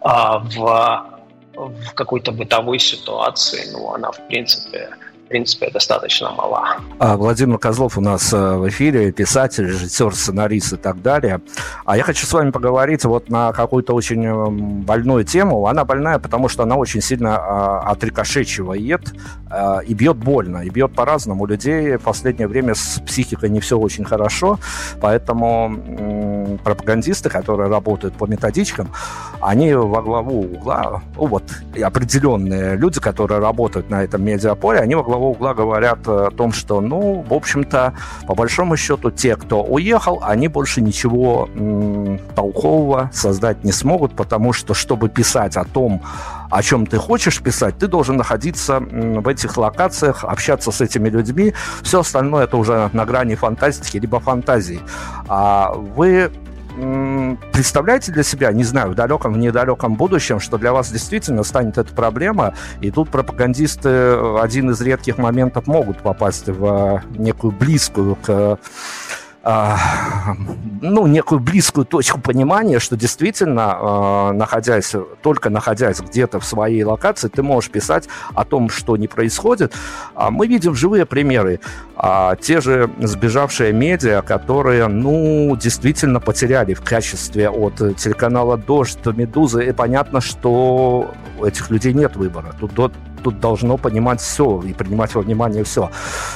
в, в какой-то бытовой ситуации, ну, она, в принципе, в принципе, достаточно мала.
А Владимир Козлов у нас э, в эфире, писатель, режиссер, сценарист и так далее. А я хочу с вами поговорить вот на какую-то очень эм, больную тему. Она больная, потому что она очень сильно а, отрикошечивает а, и бьет больно, и бьет по-разному. У людей в последнее время с психикой не все очень хорошо, поэтому пропагандисты, которые работают по методичкам, они во главу угла, ну, вот определенные люди, которые работают на этом медиаполе, они во главу правого угла говорят э, о том, что, ну, в общем-то, по большому счету, те, кто уехал, они больше ничего м, толкового создать не смогут, потому что, чтобы писать о том, о чем ты хочешь писать, ты должен находиться в этих локациях, общаться с этими людьми. Все остальное это уже на грани фантастики либо фантазии. А вы представляете для себя, не знаю, в далеком, в недалеком будущем, что для вас действительно станет эта проблема, и тут пропагандисты э, один из редких моментов могут попасть в э, некую близкую к а, ну, некую близкую точку понимания, что действительно, находясь, только находясь где-то в своей локации, ты можешь писать о том, что не происходит. А мы видим живые примеры. Те же сбежавшие медиа, которые, ну, действительно потеряли в качестве от телеканала «Дождь» до «Медузы», и понятно, что у этих людей нет выбора. Тут тут должно понимать все и принимать во внимание все.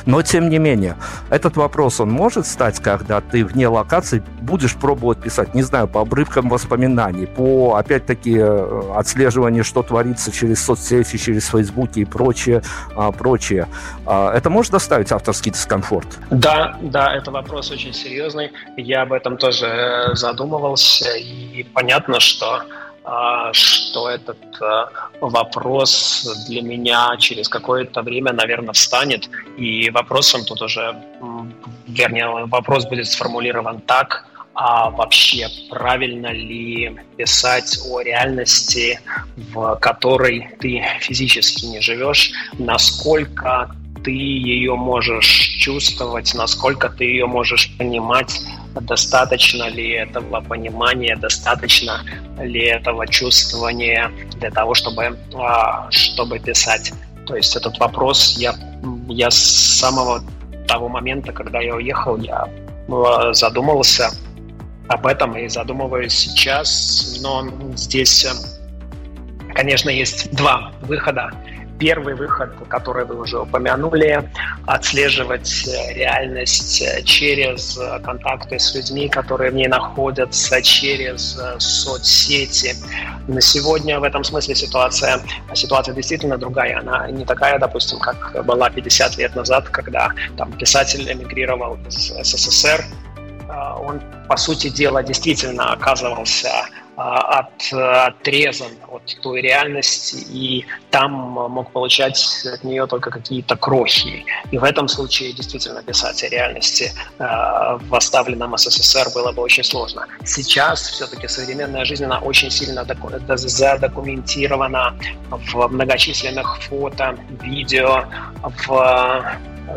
Но, тем не менее, этот вопрос, он может стать, когда ты вне локации будешь пробовать писать, не знаю, по обрывкам воспоминаний, по, опять-таки, э, отслеживанию, что творится через соцсети, через Фейсбуки и прочее, а, прочее. А, это может доставить авторский некий дискомфорт?
Да, да, это вопрос очень серьезный. Я об этом тоже э, задумывался, и понятно, что а, что этот э, вопрос для меня через какое-то время, наверное, встанет. И вопросом тут уже, вернее, вопрос будет сформулирован так, а вообще правильно ли писать о реальности, в которой ты физически не живешь, насколько ты ее можешь чувствовать, насколько ты ее можешь понимать, достаточно ли этого понимания, достаточно ли этого чувствования для того, чтобы, а, чтобы писать. То есть этот вопрос я, я с самого того момента, когда я уехал, я а, задумывался об этом и задумываюсь сейчас, но здесь, конечно, есть два выхода первый выход, который вы уже упомянули, отслеживать э, реальность э, через э, контакты с людьми, которые в ней находятся, через соцсети. На сегодня в этом смысле ситуация, ситуация действительно другая. Она не такая, допустим, как была 50 лет назад, когда там, писатель эмигрировал из СССР, он, по сути дела, действительно оказывался а, от, отрезан от той реальности и там мог получать от нее только какие-то крохи. И в этом случае действительно писать о реальности э, в оставленном СССР было бы очень сложно. Сейчас все-таки современная жизнь, она очень сильно задокументирована в многочисленных фото, видео, в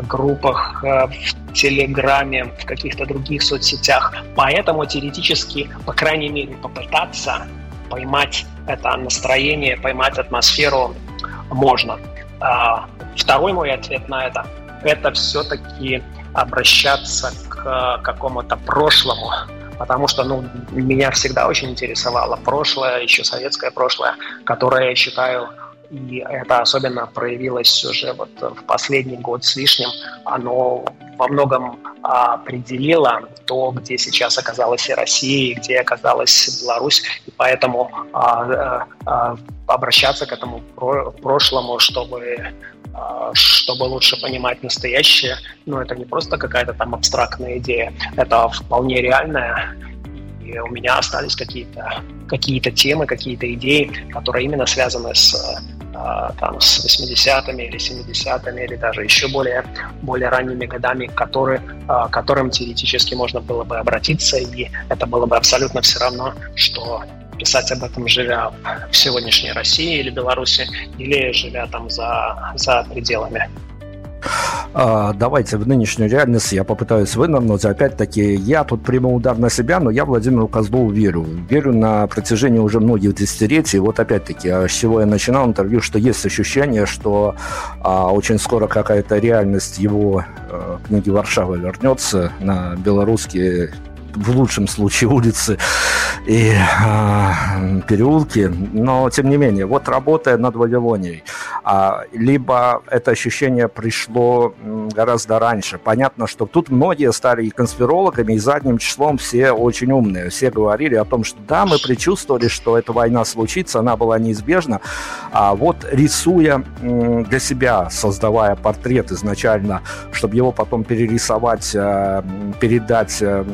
группах э, в Телеграме, в каких-то других соцсетях. Поэтому теоретически, по крайней мере, попытаться поймать это настроение, поймать атмосферу можно. А, второй мой ответ на это – это все-таки обращаться к какому-то прошлому, потому что ну, меня всегда очень интересовало прошлое, еще советское прошлое, которое я считаю и это особенно проявилось уже вот в последний год с лишним. Оно во многом определило то, где сейчас оказалась и Россия, и где оказалась Беларусь, и поэтому а, а, а, обращаться к этому прошлому, чтобы чтобы лучше понимать настоящее, но ну, это не просто какая-то там абстрактная идея, это вполне реальная у меня остались какие-то какие темы, какие-то идеи, которые именно связаны с, а, там, с 80-ми или 70-ми, или даже еще более, более ранними годами, которые, а, к которым теоретически можно было бы обратиться, и это было бы абсолютно все равно, что писать об этом, живя в сегодняшней России или Беларуси, или живя там за, за пределами.
А, давайте в нынешнюю реальность я попытаюсь вынырнуть. Опять-таки, я тут приму удар на себя, но я Владимиру Козлову верю. Верю на протяжении уже многих десятилетий. Вот опять-таки, а с чего я начинал интервью, что есть ощущение, что а, очень скоро какая-то реальность его а, книги Варшава вернется на белорусские в лучшем случае улицы и э, переулки, но тем не менее, вот работая над Вавилонией, а, либо это ощущение пришло гораздо раньше. Понятно, что тут многие стали и конспирологами, и задним числом все очень умные. Все говорили о том, что да, мы предчувствовали, что эта война случится, она была неизбежна. А вот рисуя для себя, создавая портрет изначально, чтобы его потом перерисовать, а, передать э,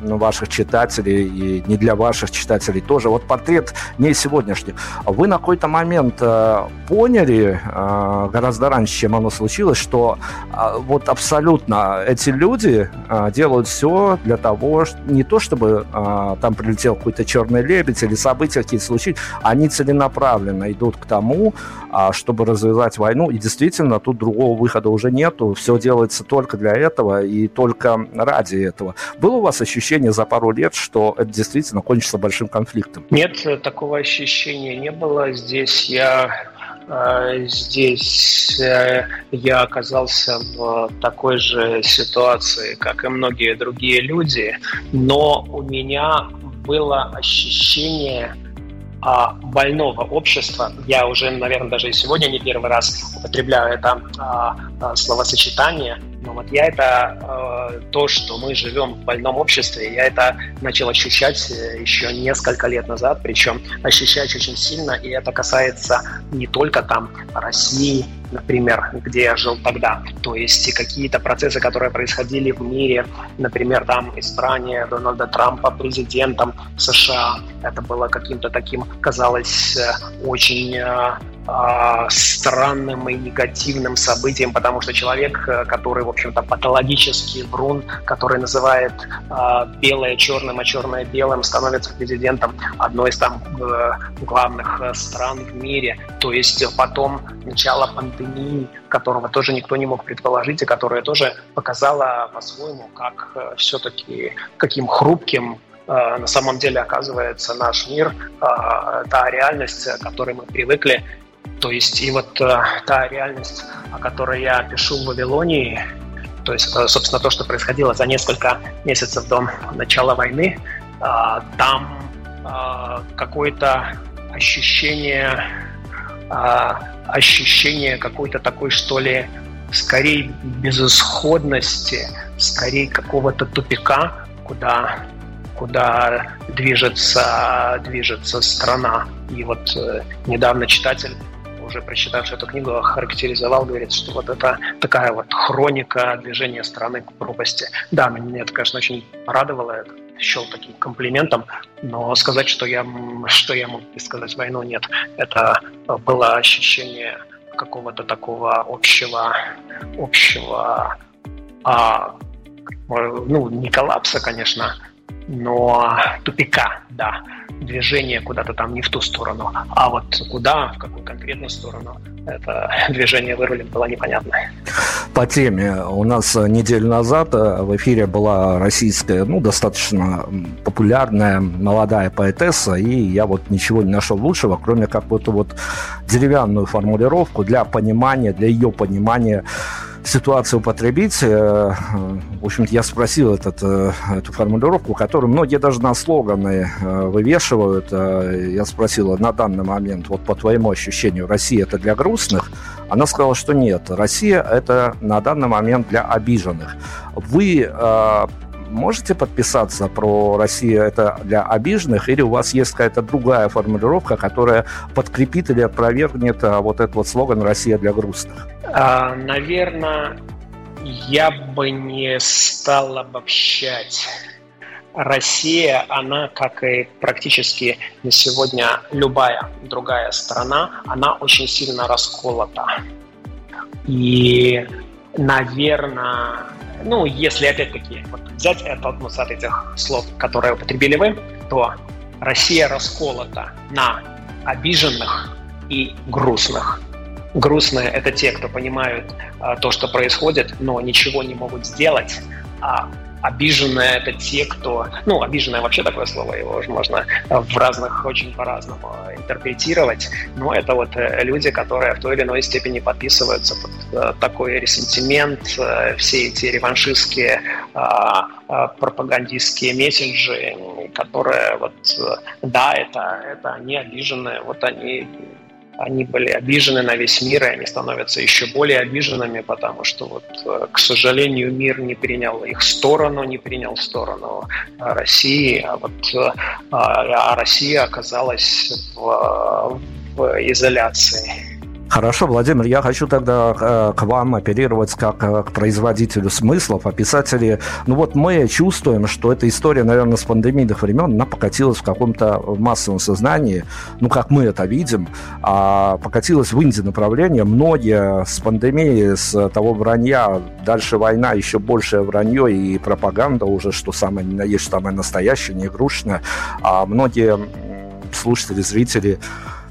для ваших читателей и не для ваших читателей тоже. Вот портрет не сегодняшний. Вы на какой-то момент э, поняли, э, гораздо раньше, чем оно случилось, что э, вот абсолютно эти люди э, делают все для того, не то чтобы э, там прилетел какой-то черный лебедь или события какие-то случились, они целенаправленно идут к тому, э, чтобы развязать войну, и действительно тут другого выхода уже нету, все делается только для этого и только ради этого. Было у вас ощущение за пару лет, что это действительно кончится большим конфликтом?
Нет, такого ощущения не было. Здесь я а, здесь э, я оказался в такой же ситуации, как и многие другие люди, но у меня было ощущение а, больного общества. Я уже, наверное, даже и сегодня не первый раз употребляю это а, а, словосочетание. Но вот я это э, то, что мы живем в больном обществе, я это начал ощущать э, еще несколько лет назад, причем ощущать очень сильно, и это касается не только там России например, где я жил тогда. То есть какие-то процессы, которые происходили в мире, например, там избрание Дональда Трампа президентом США, это было каким-то таким, казалось, э, очень э, а, странным и негативным событием, потому что человек, э, который, в общем-то, патологический врун, который называет э, белое черным, а черное белым, становится президентом одной из там э, главных стран в мире. То есть потом начало пандемии, которого тоже никто не мог предположить, и которая тоже показала по-своему, как все-таки каким хрупким на самом деле оказывается наш мир, та реальность, к которой мы привыкли, то есть и вот э, та реальность, о которой я пишу в Вавилонии, то есть это, собственно, то, что происходило за несколько месяцев до начала войны, э, там э, какое-то ощущение, э, ощущение какой-то такой, что ли, скорее безысходности, скорее какого-то тупика, куда куда движется, движется страна. И вот э, недавно читатель уже прочитавший эту книгу, охарактеризовал, говорит, что вот это такая вот хроника движения страны к пропасти. Да, меня это, конечно, очень порадовало, это счел таким комплиментом, но сказать, что я, что я мог сказать войну, нет. Это было ощущение какого-то такого общего, общего а, ну, не коллапса, конечно, но тупика, да, движение куда-то там не в ту сторону, а вот куда, в какую конкретную сторону, это движение вырулит было непонятно.
По теме, у нас неделю назад э, в эфире была российская, ну, достаточно популярная молодая поэтесса, и я вот ничего не нашел лучшего, кроме как вот эту вот деревянную формулировку для понимания, для ее понимания ситуацию употребить. Э, в общем-то, я спросил этот, э, эту формулировку, которую многие даже на слоганы э, вывешивают. Я спросил, на данный момент, вот по твоему ощущению, Россия это для грустных? Она сказала, что нет, Россия это на данный момент для обиженных. Вы можете подписаться про Россию это для обиженных, или у вас есть какая-то другая формулировка, которая подкрепит или опровергнет а, вот этот вот слоган «Россия для грустных»?
А, наверное, я бы не стал обобщать. Россия, она, как и практически на сегодня любая другая страна, она очень сильно расколота. И, наверное, ну, если опять-таки вот, взять и оттолкнуться от этих слов, которые употребили вы, то Россия расколота на обиженных и грустных. Грустные – это те, кто понимают а, то, что происходит, но ничего не могут сделать, а обиженные это те, кто... Ну, обиженное вообще такое слово, его уже можно в разных, очень по-разному интерпретировать, но это вот э, люди, которые в той или иной степени подписываются под э, такой ресентимент, э, все эти реваншистские а, а, пропагандистские месседжи, которые вот, да, это, это они обиженные, вот они они были обижены на весь мир, и они становятся еще более обиженными, потому что, вот, э, к сожалению, мир не принял их сторону, не принял сторону э, России, а вот э, а Россия оказалась в, в изоляции.
Хорошо, Владимир, я хочу тогда э, к вам оперировать как э, к производителю смыслов, а писатели... Ну вот мы чувствуем, что эта история, наверное, с пандемийных времен, она покатилась в каком-то массовом сознании, ну как мы это видим, а покатилась в инди направление. Многие с пандемией, с того вранья, дальше война, еще большее вранье и пропаганда уже, что самое не есть, самое настоящее, не игрушечное. А многие слушатели, зрители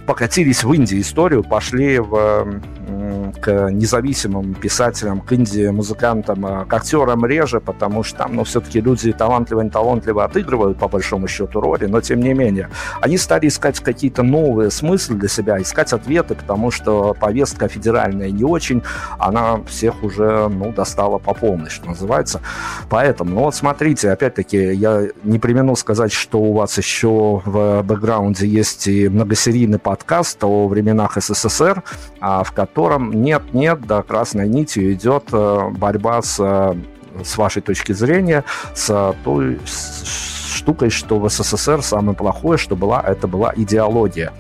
покатились в Индии историю, пошли в к независимым писателям, к инди-музыкантам, а, к актерам реже, потому что там, ну, все-таки люди талантливо не талантливо отыгрывают, по большому счету, роли, но тем не менее. Они стали искать какие-то новые смыслы для себя, искать ответы, потому что повестка федеральная не очень, она всех уже, ну, достала по полной, что называется. Поэтому, ну, вот смотрите, опять-таки, я не примену сказать, что у вас еще в бэкграунде есть и многосерийный подкаст о временах СССР, а, в котором нет-нет, да, красной нитью идет э, борьба с, э, с вашей точки зрения, с той, штукой, что в СССР самое плохое, что была, это была идеология.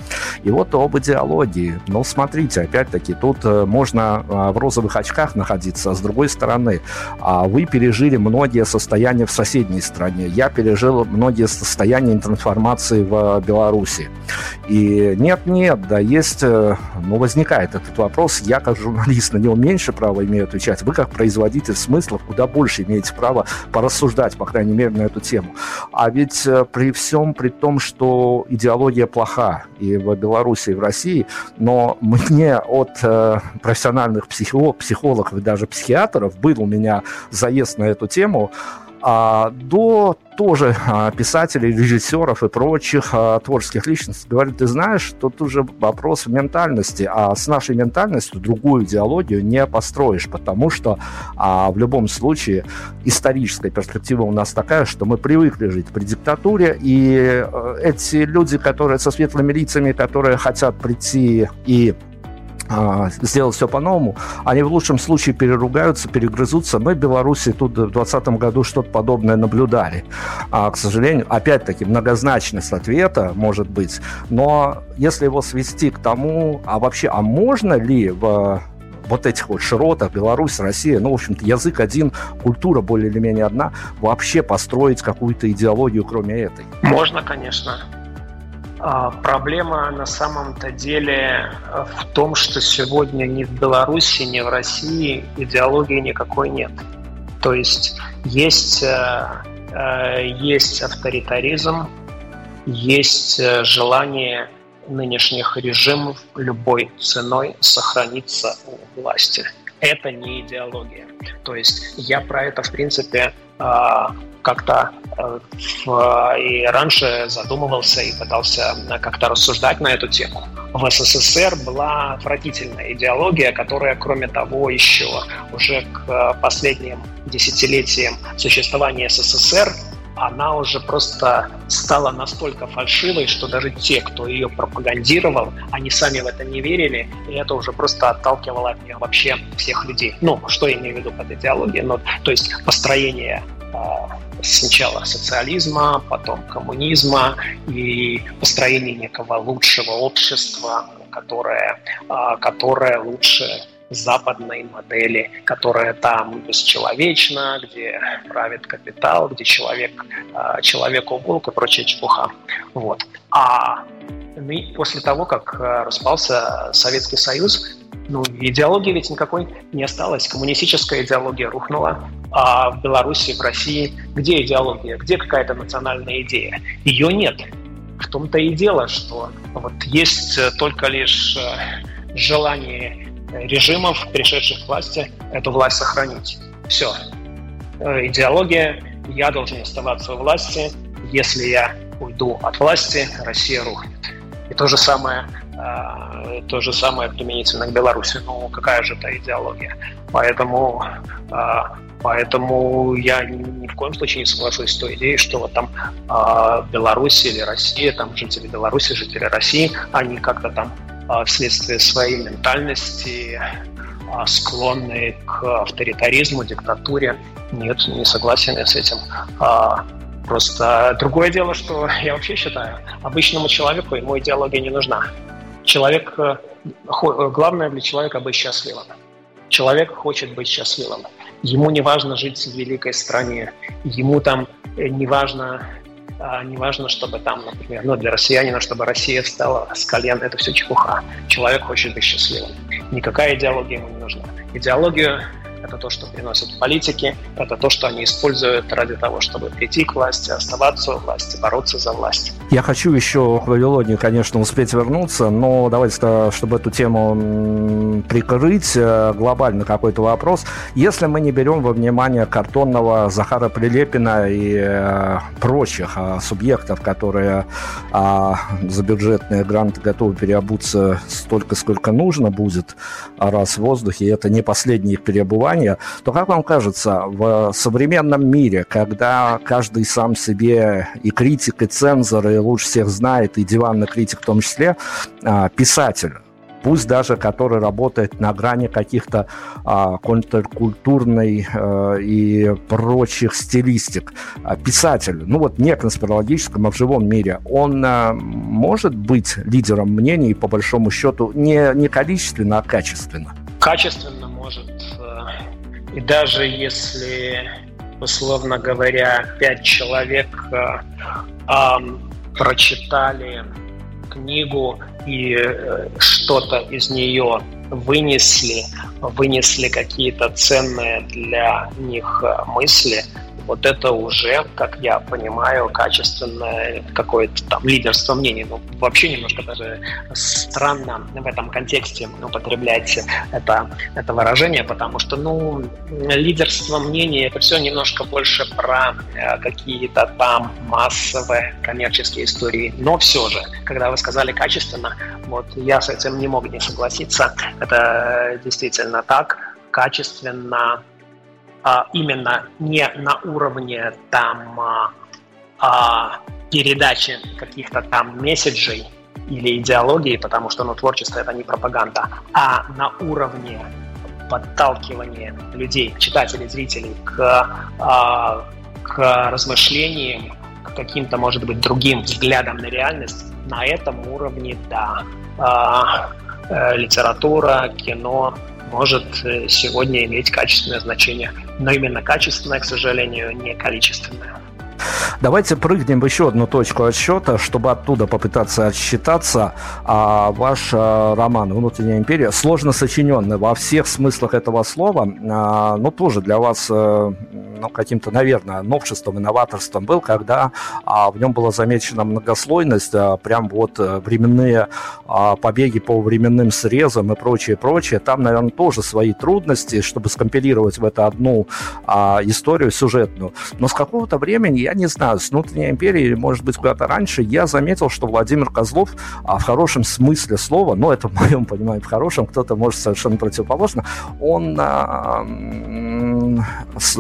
И вот об идеологии. Ну, смотрите, опять-таки, тут э, можно в розовых очках находиться, а с другой стороны, а вы пережили многие состояния в соседней стране. Я пережил многие состояния информации в Беларуси. И нет-нет, да, есть, ну, возникает этот вопрос. Я, как журналист, на него меньше права имею отвечать. Вы, как производитель смыслов, куда больше имеете право порассуждать, по крайней мере, на эту тему. А ведь э, при всем, при том, что идеология плоха и в Беларуси, и в России, но мне от э, профессиональных психолог, психологов и даже психиатров был у меня заезд на эту тему, а, до тоже а, писателей, режиссеров и прочих а, творческих личностей. Говорит, ты знаешь, тут уже вопрос ментальности, а с нашей ментальностью другую идеологию не построишь, потому что а, в любом случае историческая перспектива у нас такая, что мы привыкли жить при диктатуре, и а, эти люди, которые со светлыми лицами, которые хотят прийти и сделать все по-новому, они в лучшем случае переругаются, перегрызутся. Мы в Беларуси тут в 2020 году что-то подобное наблюдали. А, к сожалению, опять-таки, многозначность ответа может быть. Но если его свести к тому, а вообще, а можно ли в вот этих вот широтах, Беларусь, Россия, ну, в общем-то, язык один, культура более или менее одна, вообще построить какую-то идеологию, кроме этой?
Можно, конечно. А, проблема на самом-то деле э, в том, что сегодня ни в Беларуси, ни в России идеологии никакой нет. То есть есть, э, э, есть авторитаризм, есть желание нынешних режимов любой ценой сохраниться у власти. Это не идеология. То есть я про это, в принципе, а, как-то э, и раньше задумывался и пытался как-то рассуждать на эту тему. В СССР была отвратительная идеология, которая, кроме того, еще уже к последним десятилетиям существования СССР она уже просто стала настолько фальшивой, что даже те, кто ее пропагандировал, они сами в это не верили, и это уже просто отталкивало от нее вообще всех людей. Ну, что я имею в виду под идеологией? Ну, то есть построение сначала социализма, потом коммунизма и построение некого лучшего общества, которое, а, которое лучше западной модели, которая там бесчеловечна, где правит капитал, где человек, а, человеку волк и прочая чепуха. Вот. А после того, как распался Советский Союз, ну, идеологии ведь никакой не осталось. Коммунистическая идеология рухнула. А в Беларуси, в России где идеология? Где какая-то национальная идея? Ее нет. В том-то и дело, что вот есть только лишь э, желание режимов, пришедших к власти, эту власть сохранить. Все. Э, идеология, я должен оставаться у власти. Если я уйду от власти, Россия рухнет. И то же самое то же самое применительно к Беларуси. Ну, какая же это идеология? Поэтому, а, поэтому я ни в коем случае не соглашусь с той идеей, что вот там а, Беларусь или Россия, там жители Беларуси, жители России, они как-то там вследствие своей ментальности склонны к авторитаризму, диктатуре. Нет, не согласен я с этим. Просто другое дело, что я вообще считаю, обычному человеку ему идеология не нужна человек, э, э, главное для человека быть счастливым. Человек хочет быть счастливым. Ему не важно жить в великой стране, ему там э, не важно, а, не важно, чтобы там, например, ну, для россиянина, чтобы Россия встала с колен, это все чепуха. Человек хочет быть счастливым. Никакая идеология ему не нужна. Идеологию это то, что приносят политики, это то, что они используют ради того, чтобы прийти к власти, оставаться у власти, бороться за власть.
Я хочу еще к Вавилонии, конечно, успеть вернуться, но давайте, чтобы эту тему прикрыть, э, глобально какой-то вопрос. Если мы не берем во внимание картонного Захара Прилепина и э, прочих э, субъектов, которые э, за бюджетные гранты готовы переобуться столько, сколько нужно будет раз в воздухе, и это не переобувание, образования, то, как вам кажется, в современном мире, когда каждый сам себе и критик, и цензор, и лучше всех знает, и диванный критик в том числе, а, писатель, пусть даже который работает на грани каких-то а, контркультурной а, и прочих стилистик. А, писатель, ну вот не конспирологическом, а в живом мире, он а, может быть лидером мнений, по большому счету, не, не количественно, а качественно?
Качественно может. Э, и даже если, условно говоря, пять человек э, э, прочитали книгу и э, что-то из нее вынесли, вынесли какие-то ценные для них э, мысли, вот это уже, как я понимаю, качественное какое-то там лидерство мнений. Ну, вообще немножко даже странно в этом контексте употреблять это, это выражение, потому что, ну, лидерство мнений это все немножко больше про э, какие-то там массовые коммерческие истории. Но все же, когда вы сказали качественно, вот я с этим не мог не согласиться. Это действительно так. Качественно именно не на уровне там а, а, передачи каких-то там месседжей или идеологии, потому что ну, творчество это не пропаганда, а на уровне подталкивания людей, читателей, зрителей к, а, к размышлениям, к каким-то, может быть, другим взглядам на реальность, на этом уровне, да, а, э, литература, кино, может э, сегодня иметь качественное значение. Но именно качественное, к сожалению, не количественное.
Давайте прыгнем в еще одну точку отсчета, чтобы оттуда попытаться отсчитаться. А ваш а, роман «Внутренняя империя» сложно сочиненный во всех смыслах этого слова, а, но тоже для вас а, ну, каким-то, наверное, новшеством, инноваторством был, когда а, в нем была замечена многослойность, а, прям вот э, временные а, побеги по временным срезам и прочее, прочее. Там, наверное, тоже свои трудности, чтобы скомпилировать в это одну а, историю сюжетную. Но с какого-то времени, я не знаю, с внутренней империи, может быть, куда-то раньше, я заметил, что Владимир Козлов а, в хорошем смысле слова, ну, это в моем понимании в хорошем, кто-то может совершенно противоположно, он а, с,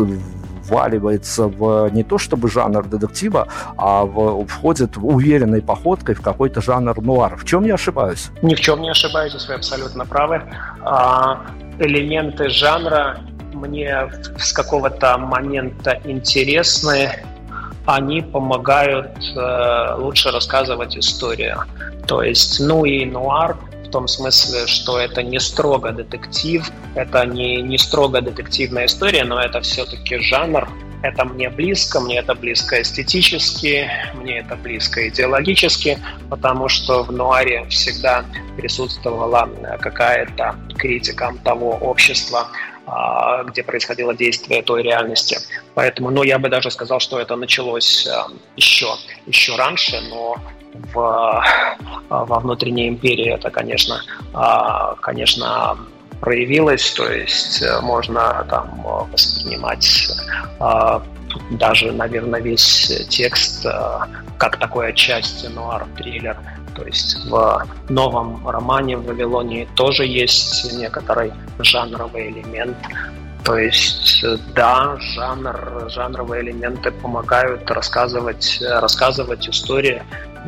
вваливается в не то чтобы жанр детектива, а в, входит уверенной походкой в какой-то жанр нуар. В чем я ошибаюсь?
Ни в чем не ошибаетесь, вы абсолютно правы. А, элементы жанра мне с какого-то момента интересны, они помогают э, лучше рассказывать историю. То есть, ну и нуар в том смысле, что это не строго детектив, это не, не строго детективная история, но это все-таки жанр, это мне близко, мне это близко эстетически, мне это близко идеологически, потому что в нуаре всегда присутствовала какая-то критика того общества, где происходило действие той реальности. Поэтому, ну, я бы даже сказал, что это началось еще, еще раньше, но в, а, во внутренней империи это, конечно, а, конечно, проявилось, то есть э, можно там воспринимать а, даже, наверное, весь текст как такой отчасти нуар-триллер. То есть в новом романе в Вавилонии тоже есть некоторый жанровый элемент, то есть, да, жанр, жанровые элементы помогают рассказывать, рассказывать истории,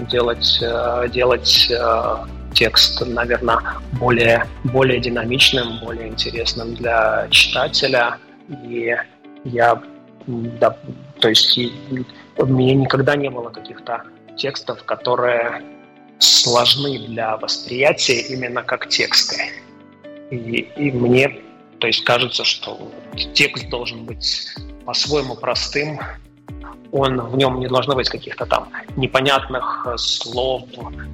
делать, э, делать э, текст, наверное, более, более динамичным, более интересным для читателя. И я, да, то есть, у меня никогда не было каких-то текстов, которые сложны для восприятия именно как тексты. И, и мне то есть кажется, что текст должен быть по-своему простым, он, в нем не должно быть каких-то там непонятных э, слов,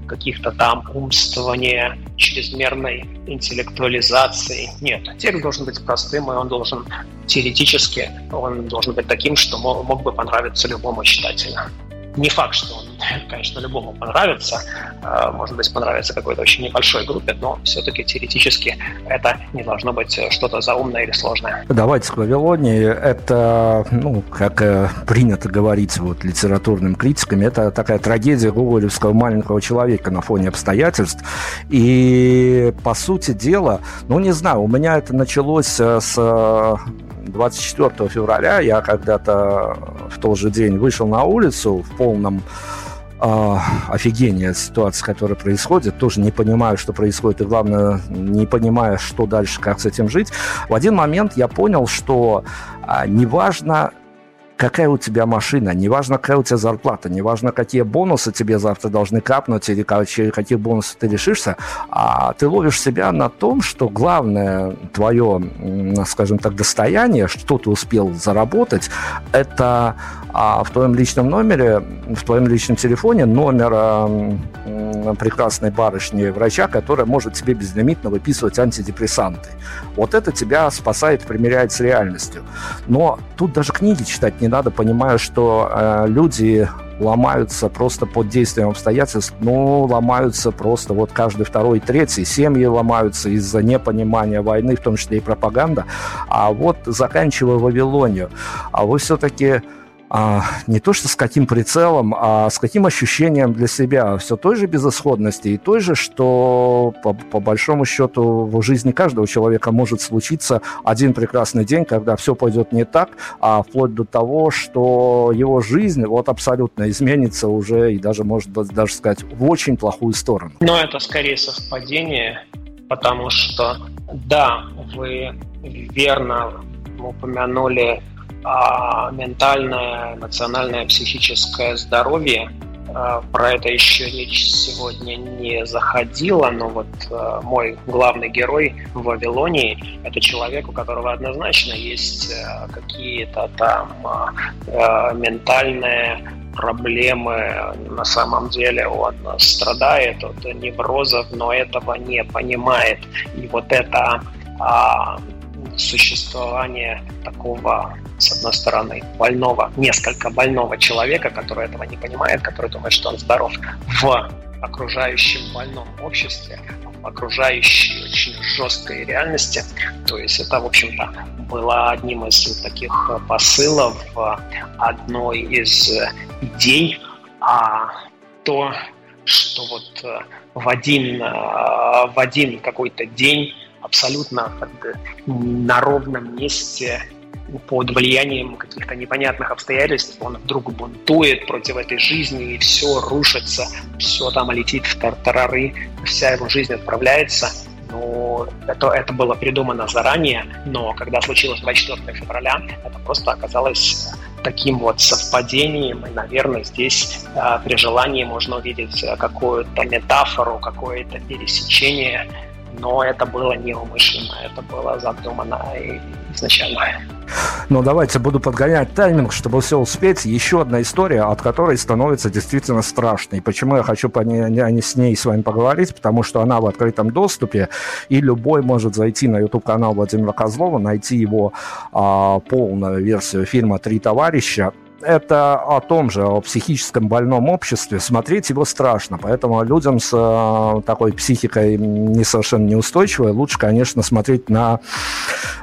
каких-то там умствования, чрезмерной интеллектуализации. Нет, текст должен быть простым, и он должен теоретически, он должен быть таким, что мог бы понравиться любому читателю не факт, что он, конечно, любому понравится. А, может быть, понравится какой-то очень небольшой группе, но все-таки теоретически это не должно быть что-то заумное или сложное.
Давайте к Вавилонии. Это, ну, как э, принято говорить вот литературным критиками, это такая трагедия гоголевского маленького человека на фоне обстоятельств. И, по сути дела, ну, не знаю, у меня это началось э, с 24 февраля я когда-то в тот же день вышел на улицу в полном э, офигение от ситуации, которая происходит, тоже не понимаю, что происходит, и главное, не понимая, что дальше, как с этим жить. В один момент я понял, что э, неважно, какая у тебя машина, неважно, какая у тебя зарплата, неважно, какие бонусы тебе завтра должны капнуть или каких бонусов ты лишишься, а ты ловишь себя на том, что главное твое, скажем так, достояние, что ты успел заработать, это а в твоем личном номере, в твоем личном телефоне номер э, прекрасной барышни врача, которая может тебе безлимитно выписывать антидепрессанты. Вот это тебя спасает, примеряет с реальностью. Но тут даже книги читать не надо, понимая, что э, люди ломаются просто под действием обстоятельств, ну, ломаются просто вот каждый второй, третий. Семьи ломаются из-за непонимания войны, в том числе и пропаганда. А вот заканчивая Вавилонию, а вы все-таки а, не то что с каким прицелом, а с каким ощущением для себя все той же безысходности и той же, что по, по большому счету в жизни каждого человека может случиться один прекрасный день, когда все пойдет не так, а вплоть до того, что его жизнь вот абсолютно изменится уже и даже, может быть, даже сказать, в очень плохую сторону.
Но это скорее совпадение, потому что, да, вы верно упомянули ментальное, эмоциональное, психическое здоровье. А, про это еще речь сегодня не заходила, но вот а, мой главный герой в Вавилонии – это человек, у которого однозначно есть а, какие-то там ментальные проблемы. На самом деле он страдает от неврозов, но этого не понимает. И вот это существование такого с одной стороны, больного, несколько больного человека, который этого не понимает, который думает, что он здоров, в окружающем больном обществе, в окружающей очень жесткой реальности. То есть это, в общем-то, было одним из таких посылов, одной из идей, а то, что вот в один, в один какой-то день абсолютно на ровном месте под влиянием каких-то непонятных обстоятельств он вдруг бунтует против этой жизни, и все рушится, все там летит в тартарары, вся его жизнь отправляется. Ну, это, это было придумано заранее, но когда случилось 24 февраля, это просто оказалось таким вот совпадением, и, наверное, здесь э, при желании можно увидеть какую-то метафору, какое-то пересечение но это было неумышленно, это было задумано изначально.
Но давайте буду подгонять тайминг, чтобы все успеть. Еще одна история, от которой становится действительно страшной. Почему я хочу по ней, с ней с вами поговорить? Потому что она в открытом доступе, и любой может зайти на YouTube-канал Владимира Козлова, найти его а, полную версию фильма «Три товарища», это о том же, о психическом больном обществе. Смотреть его страшно, поэтому людям с э, такой психикой не совершенно неустойчивой лучше, конечно, смотреть на,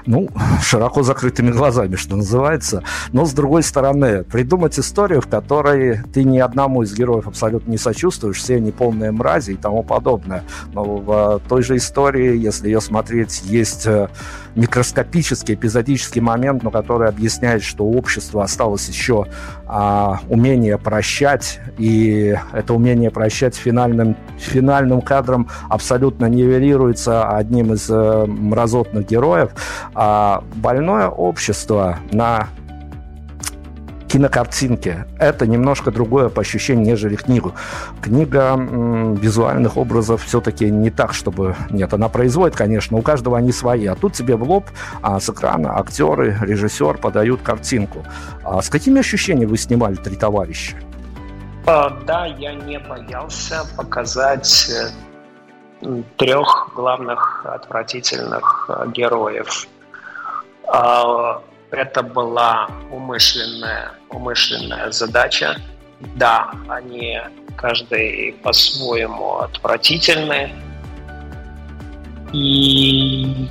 ну, широко закрытыми глазами, что называется. Но, с другой стороны, придумать историю, в которой ты ни одному из героев абсолютно не сочувствуешь, все они полные мрази и тому подобное. Но в той же истории, если ее смотреть, есть э, микроскопический, эпизодический момент, но который объясняет, что общество осталось еще а, умение прощать, и это умение прощать финальным, финальным кадром абсолютно нивелируется одним из э, мразотных героев. А больное общество на кинокартинке. Это немножко другое по ощущению, нежели книгу. Книга визуальных образов все-таки не так, чтобы... Нет, она производит, конечно, у каждого они свои. А тут тебе в лоб а с экрана актеры, режиссер подают картинку. А с какими ощущениями вы снимали «Три товарища»?
А, да, я не боялся показать э, трех главных отвратительных э, героев. Это была умышленная, умышленная задача. Да, они каждый по-своему отвратительны. И,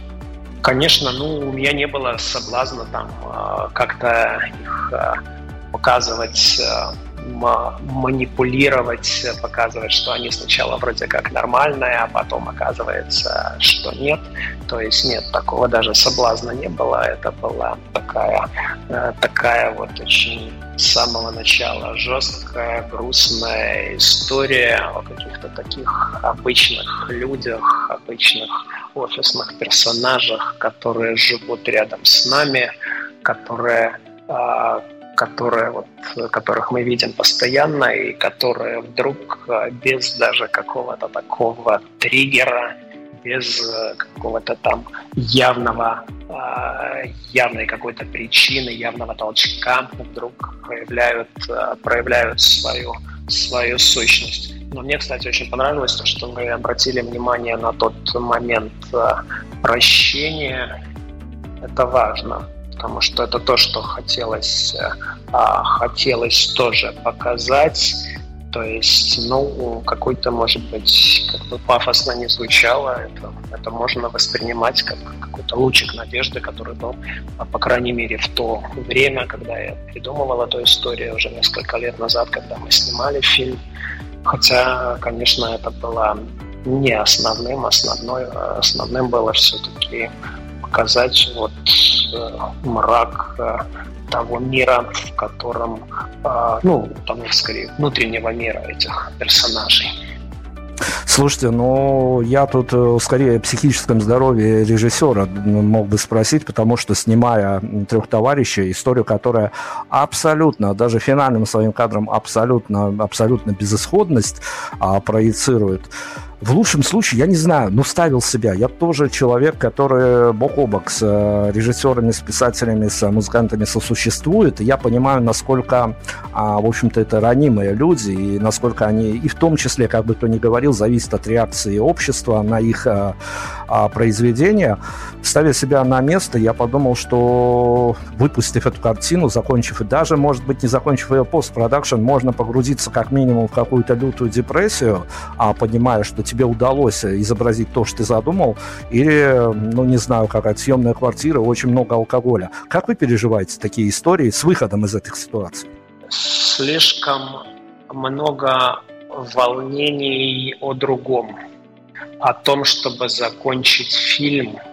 конечно, ну, у меня не было соблазна там а, как-то их а, показывать а, манипулировать, показывать, что они сначала вроде как нормальные, а потом оказывается, что нет. То есть нет, такого даже соблазна не было. Это была такая, э, такая вот очень с самого начала жесткая, грустная история о каких-то таких обычных людях, обычных офисных персонажах, которые живут рядом с нами, которые а, которые, вот, которых мы видим постоянно и которые вдруг а, без даже какого-то такого триггера, без э, какого-то там явного, а, явной какой-то причины, явного толчка вдруг проявляют, проявляют свою, свою сущность. Но мне, кстати, очень понравилось то, что мы обратили внимание на тот момент прощения. Это важно потому что это то, что хотелось, э, а, хотелось тоже показать. То есть, ну, какой-то, может быть, как бы пафосно не звучало, это, это можно воспринимать как какой-то лучик надежды, который был, а, по крайней мере, в то время, когда я придумывал эту историю уже несколько лет назад, когда мы снимали фильм. Хотя, конечно, это было не основным, основной, основным было все-таки показать вот э, мрак э, того мира, в котором, э, ну, там, скорее, внутреннего мира этих персонажей.
Слушайте, ну я тут скорее о психическом здоровье режиссера мог бы спросить, потому что снимая трех товарищей, историю, которая абсолютно, даже финальным своим кадром абсолютно, абсолютно безысходность а, проецирует, в лучшем случае, я не знаю, но ставил себя. Я тоже человек, который бок о бок с э, режиссерами, с писателями, с музыкантами сосуществует. И я понимаю, насколько, а, в общем-то, это ранимые люди, и насколько они, и в том числе, как бы кто ни говорил, зависит от реакции общества на их а, а, произведения. Ставя себя на место, я подумал, что выпустив эту картину, закончив и даже, может быть, не закончив ее постпродакшн, можно погрузиться как минимум в какую-то лютую депрессию, а понимая, что тебе удалось изобразить то, что ты задумал, или, ну, не знаю, какая съемная квартира, очень много алкоголя. Как вы переживаете такие истории с выходом из этих ситуаций?
Слишком много волнений о другом, о том, чтобы закончить фильм –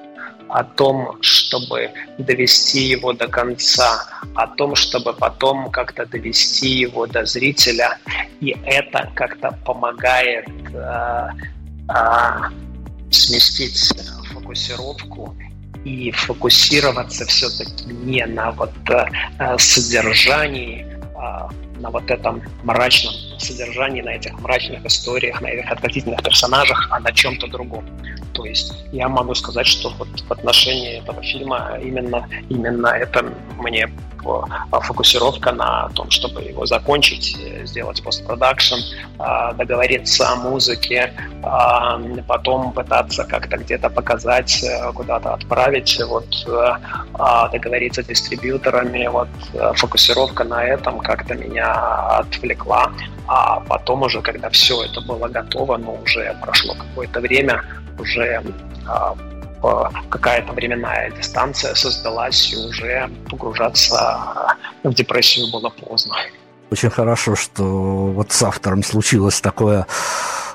о том, чтобы довести его до конца, о том, чтобы потом как-то довести его до зрителя. И это как-то помогает э, э, сместить фокусировку и фокусироваться все-таки не на вот э, содержании, э, на вот этом мрачном содержании, на этих мрачных историях, на этих отвратительных персонажах, а на чем-то другом. То есть я могу сказать, что вот в отношении этого фильма именно, именно это мне фокусировка на том, чтобы его закончить, э, сделать постпродакшн, а, договориться о музыке, а, потом пытаться как-то где-то показать, э, куда-то отправить, вот э, а, договориться с дистрибьюторами, вот фокусировка на этом как-то меня отвлекла. А потом уже, когда все это было готово, но уже прошло какое-то время, уже какая-то временная дистанция создалась, и уже погружаться в депрессию было поздно.
Очень хорошо, что вот с автором случилось такое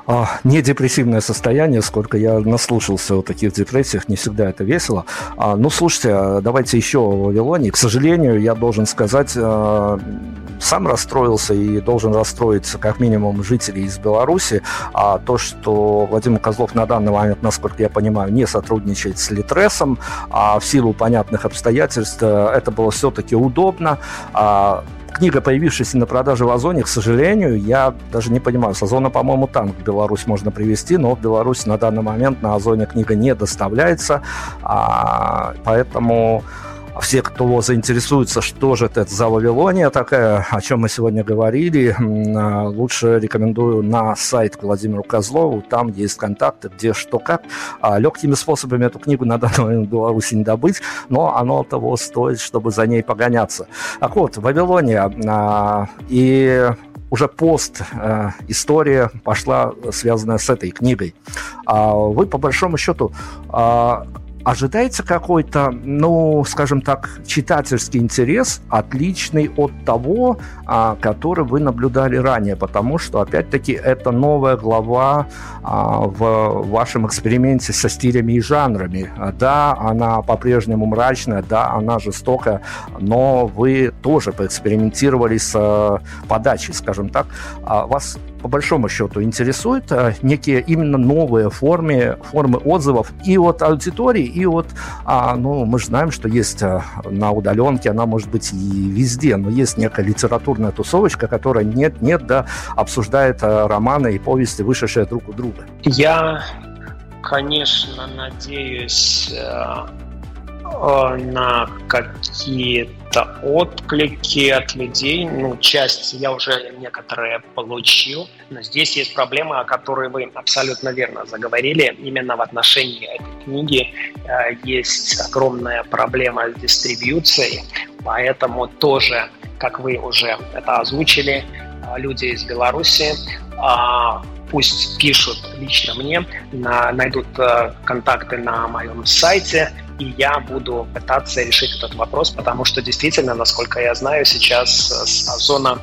а, не депрессивное состояние, сколько я наслушался о таких депрессиях, не всегда это весело. А, ну, слушайте, а давайте еще о Вавилоне. К сожалению, я должен сказать, а, сам расстроился и должен расстроиться как минимум жители из Беларуси, а то, что Владимир Козлов на данный момент, насколько я понимаю, не сотрудничает с Литресом, а в силу понятных обстоятельств э, это было все-таки удобно. А книга, появившаяся на продаже в Озоне, к сожалению, я даже не понимаю, с Озона, по-моему, танк в Беларусь можно привезти, но в Беларусь на данный момент на Озоне книга не доставляется, а, поэтому все, кто заинтересуется, что же это за Вавилония такая, о чем мы сегодня говорили, а, лучше рекомендую на сайт к Владимиру Козлову. Там есть контакты, где что как. А легкими способами эту книгу на данный момент в Беларуси не добыть, но оно того стоит, чтобы за ней погоняться. Так вот, Вавилония а, и уже пост э, история пошла связанная с этой книгой. А вы по большому счету ожидаете какой-то, ну, скажем так, читательский интерес, отличный от того, а, который вы наблюдали ранее, потому что, опять-таки, это новая глава а, в вашем эксперименте со стилями и жанрами. Да, она по-прежнему мрачная, да, она жестокая, но вы тоже поэкспериментировали с а, подачей, скажем так. А вас по большому счету интересуют а, некие именно новые формы, формы отзывов и от аудитории, и от, а, ну, мы же знаем, что есть а, на удаленке, она может быть и везде, но есть некая литературная тусовочка, которая нет-нет, да, обсуждает романы и повести, вышедшие друг у друга.
Я, конечно, надеюсь Э, на какие-то отклики от людей. Ну, часть я уже некоторые получил, но здесь есть проблема, о которой вы абсолютно верно заговорили. Именно в отношении этой книги э, есть огромная проблема с дистрибьюцией, поэтому тоже, как вы уже это озвучили, э, люди из Беларуси э, пусть пишут лично мне, на, найдут э, контакты на моем сайте, и я буду пытаться решить этот вопрос, потому что действительно, насколько я знаю, сейчас э, зона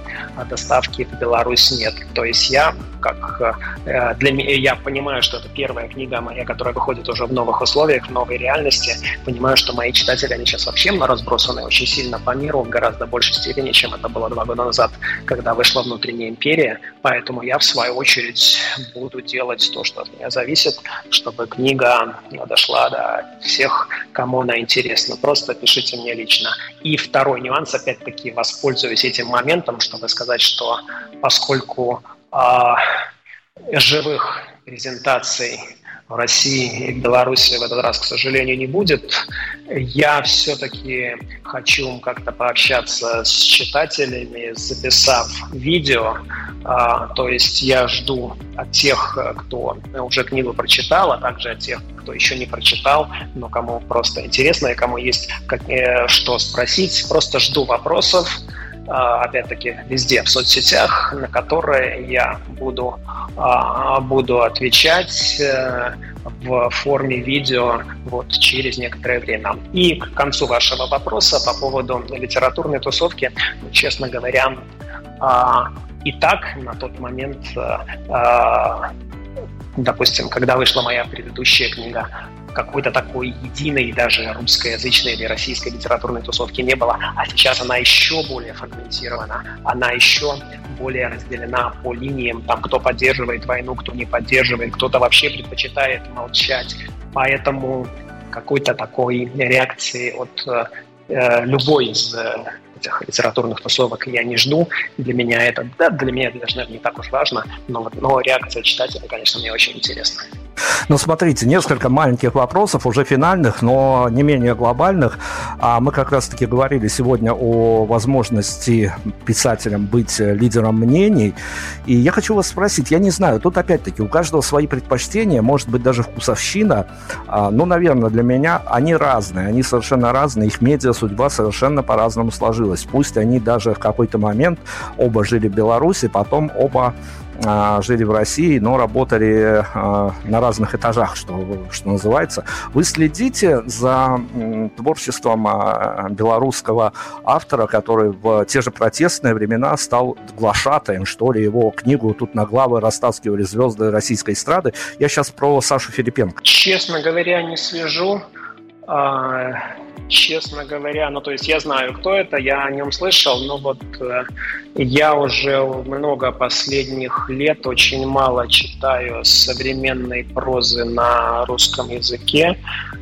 доставки в Беларусь нет. То есть я, как э, для меня, я понимаю, что это первая книга моя, которая выходит уже в новых условиях, в новой реальности. Понимаю, что мои читатели, они сейчас вообще разбросаны очень сильно по миру в гораздо большей степени, чем это было два года назад, когда вышла внутренняя империя. Поэтому я, в свою очередь, буду делать то, что от меня зависит, чтобы книга дошла до всех кому она интересна. Просто пишите мне лично. И второй нюанс, опять-таки, воспользуюсь этим моментом, чтобы сказать, что поскольку э, живых презентаций России и Беларуси в этот раз, к сожалению, не будет. Я все-таки хочу как-то пообщаться с читателями, записав видео. А, то есть я жду от тех, кто уже книгу прочитал, а также от тех, кто еще не прочитал, но кому просто интересно и кому есть э, что спросить. Просто жду вопросов опять-таки, везде в соцсетях, на которые я буду, а, буду отвечать э, в форме видео вот через некоторое время. И к концу вашего вопроса по поводу литературной тусовки, ну, честно говоря, а, и так на тот момент допустим, когда вышла моя предыдущая книга какой-то такой единой даже русскоязычной или российской литературной тусовки не было, а сейчас она еще более фрагментирована, она еще более разделена по линиям, там, кто поддерживает войну, кто не поддерживает, кто-то вообще предпочитает молчать. Поэтому какой-то такой реакции от э, любой из э, этих литературных тусовок я не жду. Для меня это, да, для меня это даже не так уж важно, но, но реакция читателя, конечно, мне очень интересна.
Ну, смотрите, несколько маленьких вопросов, уже финальных, но не менее глобальных. А мы как раз-таки говорили сегодня о возможности писателям быть лидером мнений. И я хочу вас спросить, я не знаю, тут опять-таки у каждого свои предпочтения, может быть, даже вкусовщина. А, ну, наверное, для меня они разные, они совершенно разные, их медиа-судьба совершенно по-разному сложилась. Пусть они даже в какой-то момент оба жили в Беларуси, потом оба а, жили в России, но работали а, на разных этажах, что, что называется. Вы следите за творчеством а, белорусского автора, который в те же протестные времена стал глашатаем, что ли, его книгу тут на главы растаскивали звезды российской эстрады. Я сейчас про Сашу Филипенко.
Честно говоря, не слежу. Честно говоря, ну то есть я знаю, кто это, я о нем слышал, но вот э, я уже много последних лет очень мало читаю современной прозы на русском языке,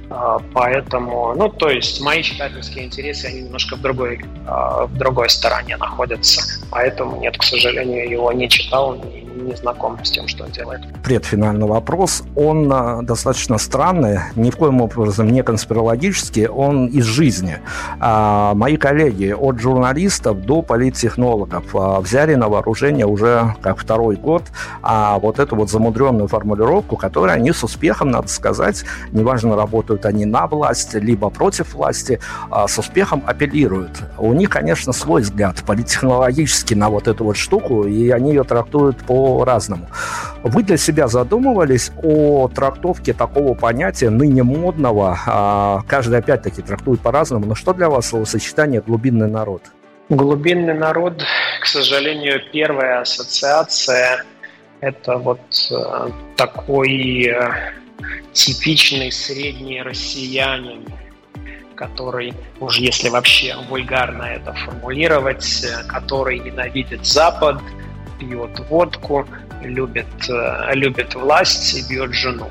э, поэтому, ну то есть мои читательские интересы, они немножко в другой, э, в другой стороне находятся, поэтому нет, к сожалению, его не читал, не, не знаком с тем, что он делает.
Предфинальный вопрос, он а, достаточно странный, ни в коем образом не конспирологический, он из жизни. А, мои коллеги от журналистов до политтехнологов а, взяли на вооружение уже как второй год а вот эту вот замудренную формулировку, которую они с успехом, надо сказать, неважно, работают они на власти, либо против власти, с успехом апеллируют. У них, конечно, свой взгляд политтехнологический на вот эту вот штуку, и они ее трактуют по по-разному. Вы для себя задумывались о трактовке такого понятия ныне модного? А, каждый опять-таки трактует по-разному, но что для вас словосочетание «глубинный народ»?
Глубинный народ, к сожалению, первая ассоциация – это вот э, такой э, типичный средний россиянин, который, уж если вообще вульгарно это формулировать, который ненавидит Запад, пьет водку, любит, э, любит власть и бьет жену.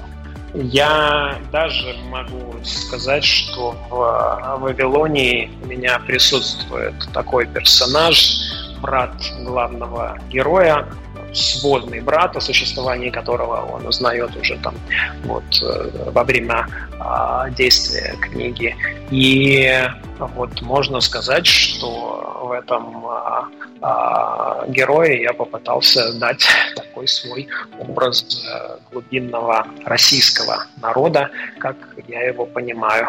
Я даже могу сказать, что в Вавилонии у меня присутствует такой персонаж, брат главного героя, сводный брат, о существовании которого он узнает уже там вот э, во время а, действия книги. И вот можно сказать, что в этом а, а, герое я попытался дать такой свой образ э, глубинного российского народа, как я его понимаю.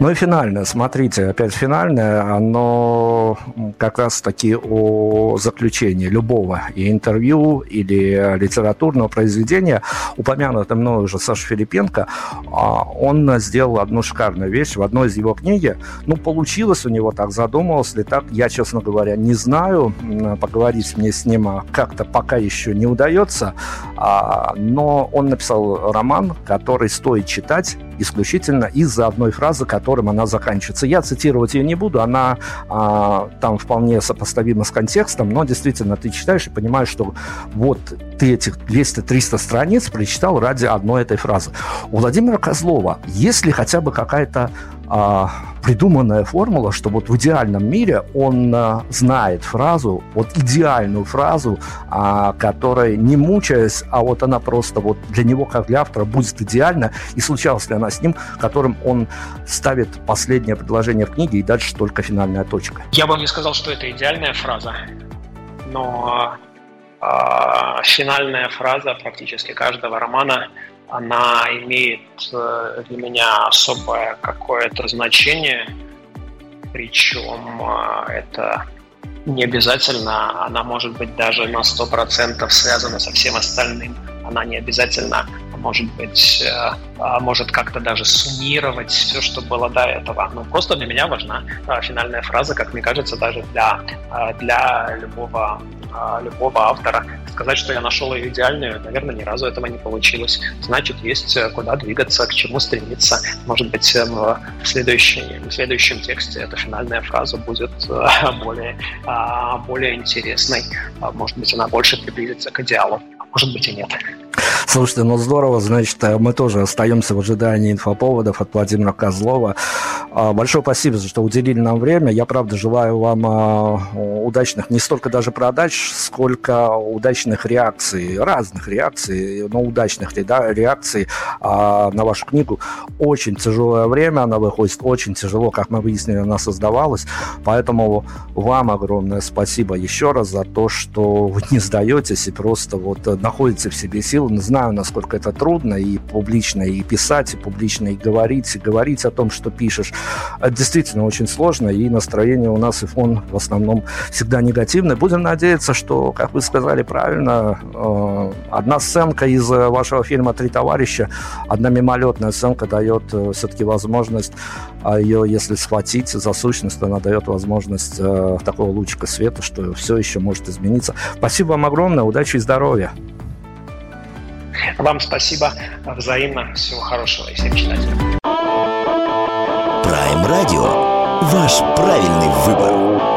Ну и финальное, смотрите, опять финальное, оно как раз-таки о заключении любого и интервью, или литературного произведения. Упомянутый мной уже Саша Филипенко, а, он сделал одну шикарную вещь в одной из его книги. Ну, получилось у него так, задумывался ли так, я, честно говоря, не знаю. Поговорить мне с ним как-то пока еще не удается, а, но он написал роман, который стоит читать исключительно из-за одной фразы, которым она заканчивается. Я цитировать ее не буду, она а, там вполне сопоставима с контекстом, но действительно ты читаешь и понимаешь, что вот ты этих 200-300 страниц прочитал ради одной этой фразы. У Владимира Козлова есть ли хотя бы какая-то а, придуманная формула, что вот в идеальном мире он а, знает фразу, вот идеальную фразу, а, которая не мучаясь, а вот она просто вот для него, как для автора, будет идеальна, и случалась ли она с ним, которым он ставит последнее предложение в книге, и дальше только финальная точка.
Я бы не сказал, что это идеальная фраза, но а, финальная фраза практически каждого романа – она имеет э, для меня особое какое-то значение, причем э, это не обязательно, она может быть даже на 100% связана со всем остальным. Она не обязательно может быть, э, а может как-то даже суммировать все, что было до этого. Но просто для меня важна финальная фраза, как мне кажется, даже для, для любого, любого автора сказать, что я нашел ее идеальную, наверное, ни разу этого не получилось. Значит, есть э, куда двигаться, к чему стремиться. Может быть, э, в, следующем, в следующем тексте эта финальная фраза будет э, более, а, более интересной. А, может быть, она больше приблизится к идеалу, может быть и нет.
Слушайте, ну здорово, значит, мы тоже остаемся в ожидании инфоповодов от Владимира Козлова. А, большое спасибо, что уделили нам время. Я, правда, желаю вам а, удачных, не столько даже продач, сколько удачных реакций, разных реакций, но удачных да, реакций а, на вашу книгу. Очень тяжелое время, она выходит очень тяжело, как мы выяснили, она создавалась. Поэтому вам огромное спасибо еще раз за то, что вы не сдаетесь и просто вот находите в себе силы. Знаю, насколько это трудно и публично и писать, и публично и говорить, и говорить о том, что пишешь. Это действительно очень сложно, и настроение у нас и фон в основном всегда негативный. Будем надеяться, что, как вы сказали правильно, э, одна сценка из э, вашего фильма «Три товарища», одна мимолетная сценка дает э, все-таки возможность а ее, если схватить за сущность, она дает возможность такого лучика света, что все еще может измениться. Спасибо вам огромное, удачи и здоровья.
Вам спасибо взаимно. Всего хорошего и всем читателям.
Prime Radio. Ваш правильный выбор.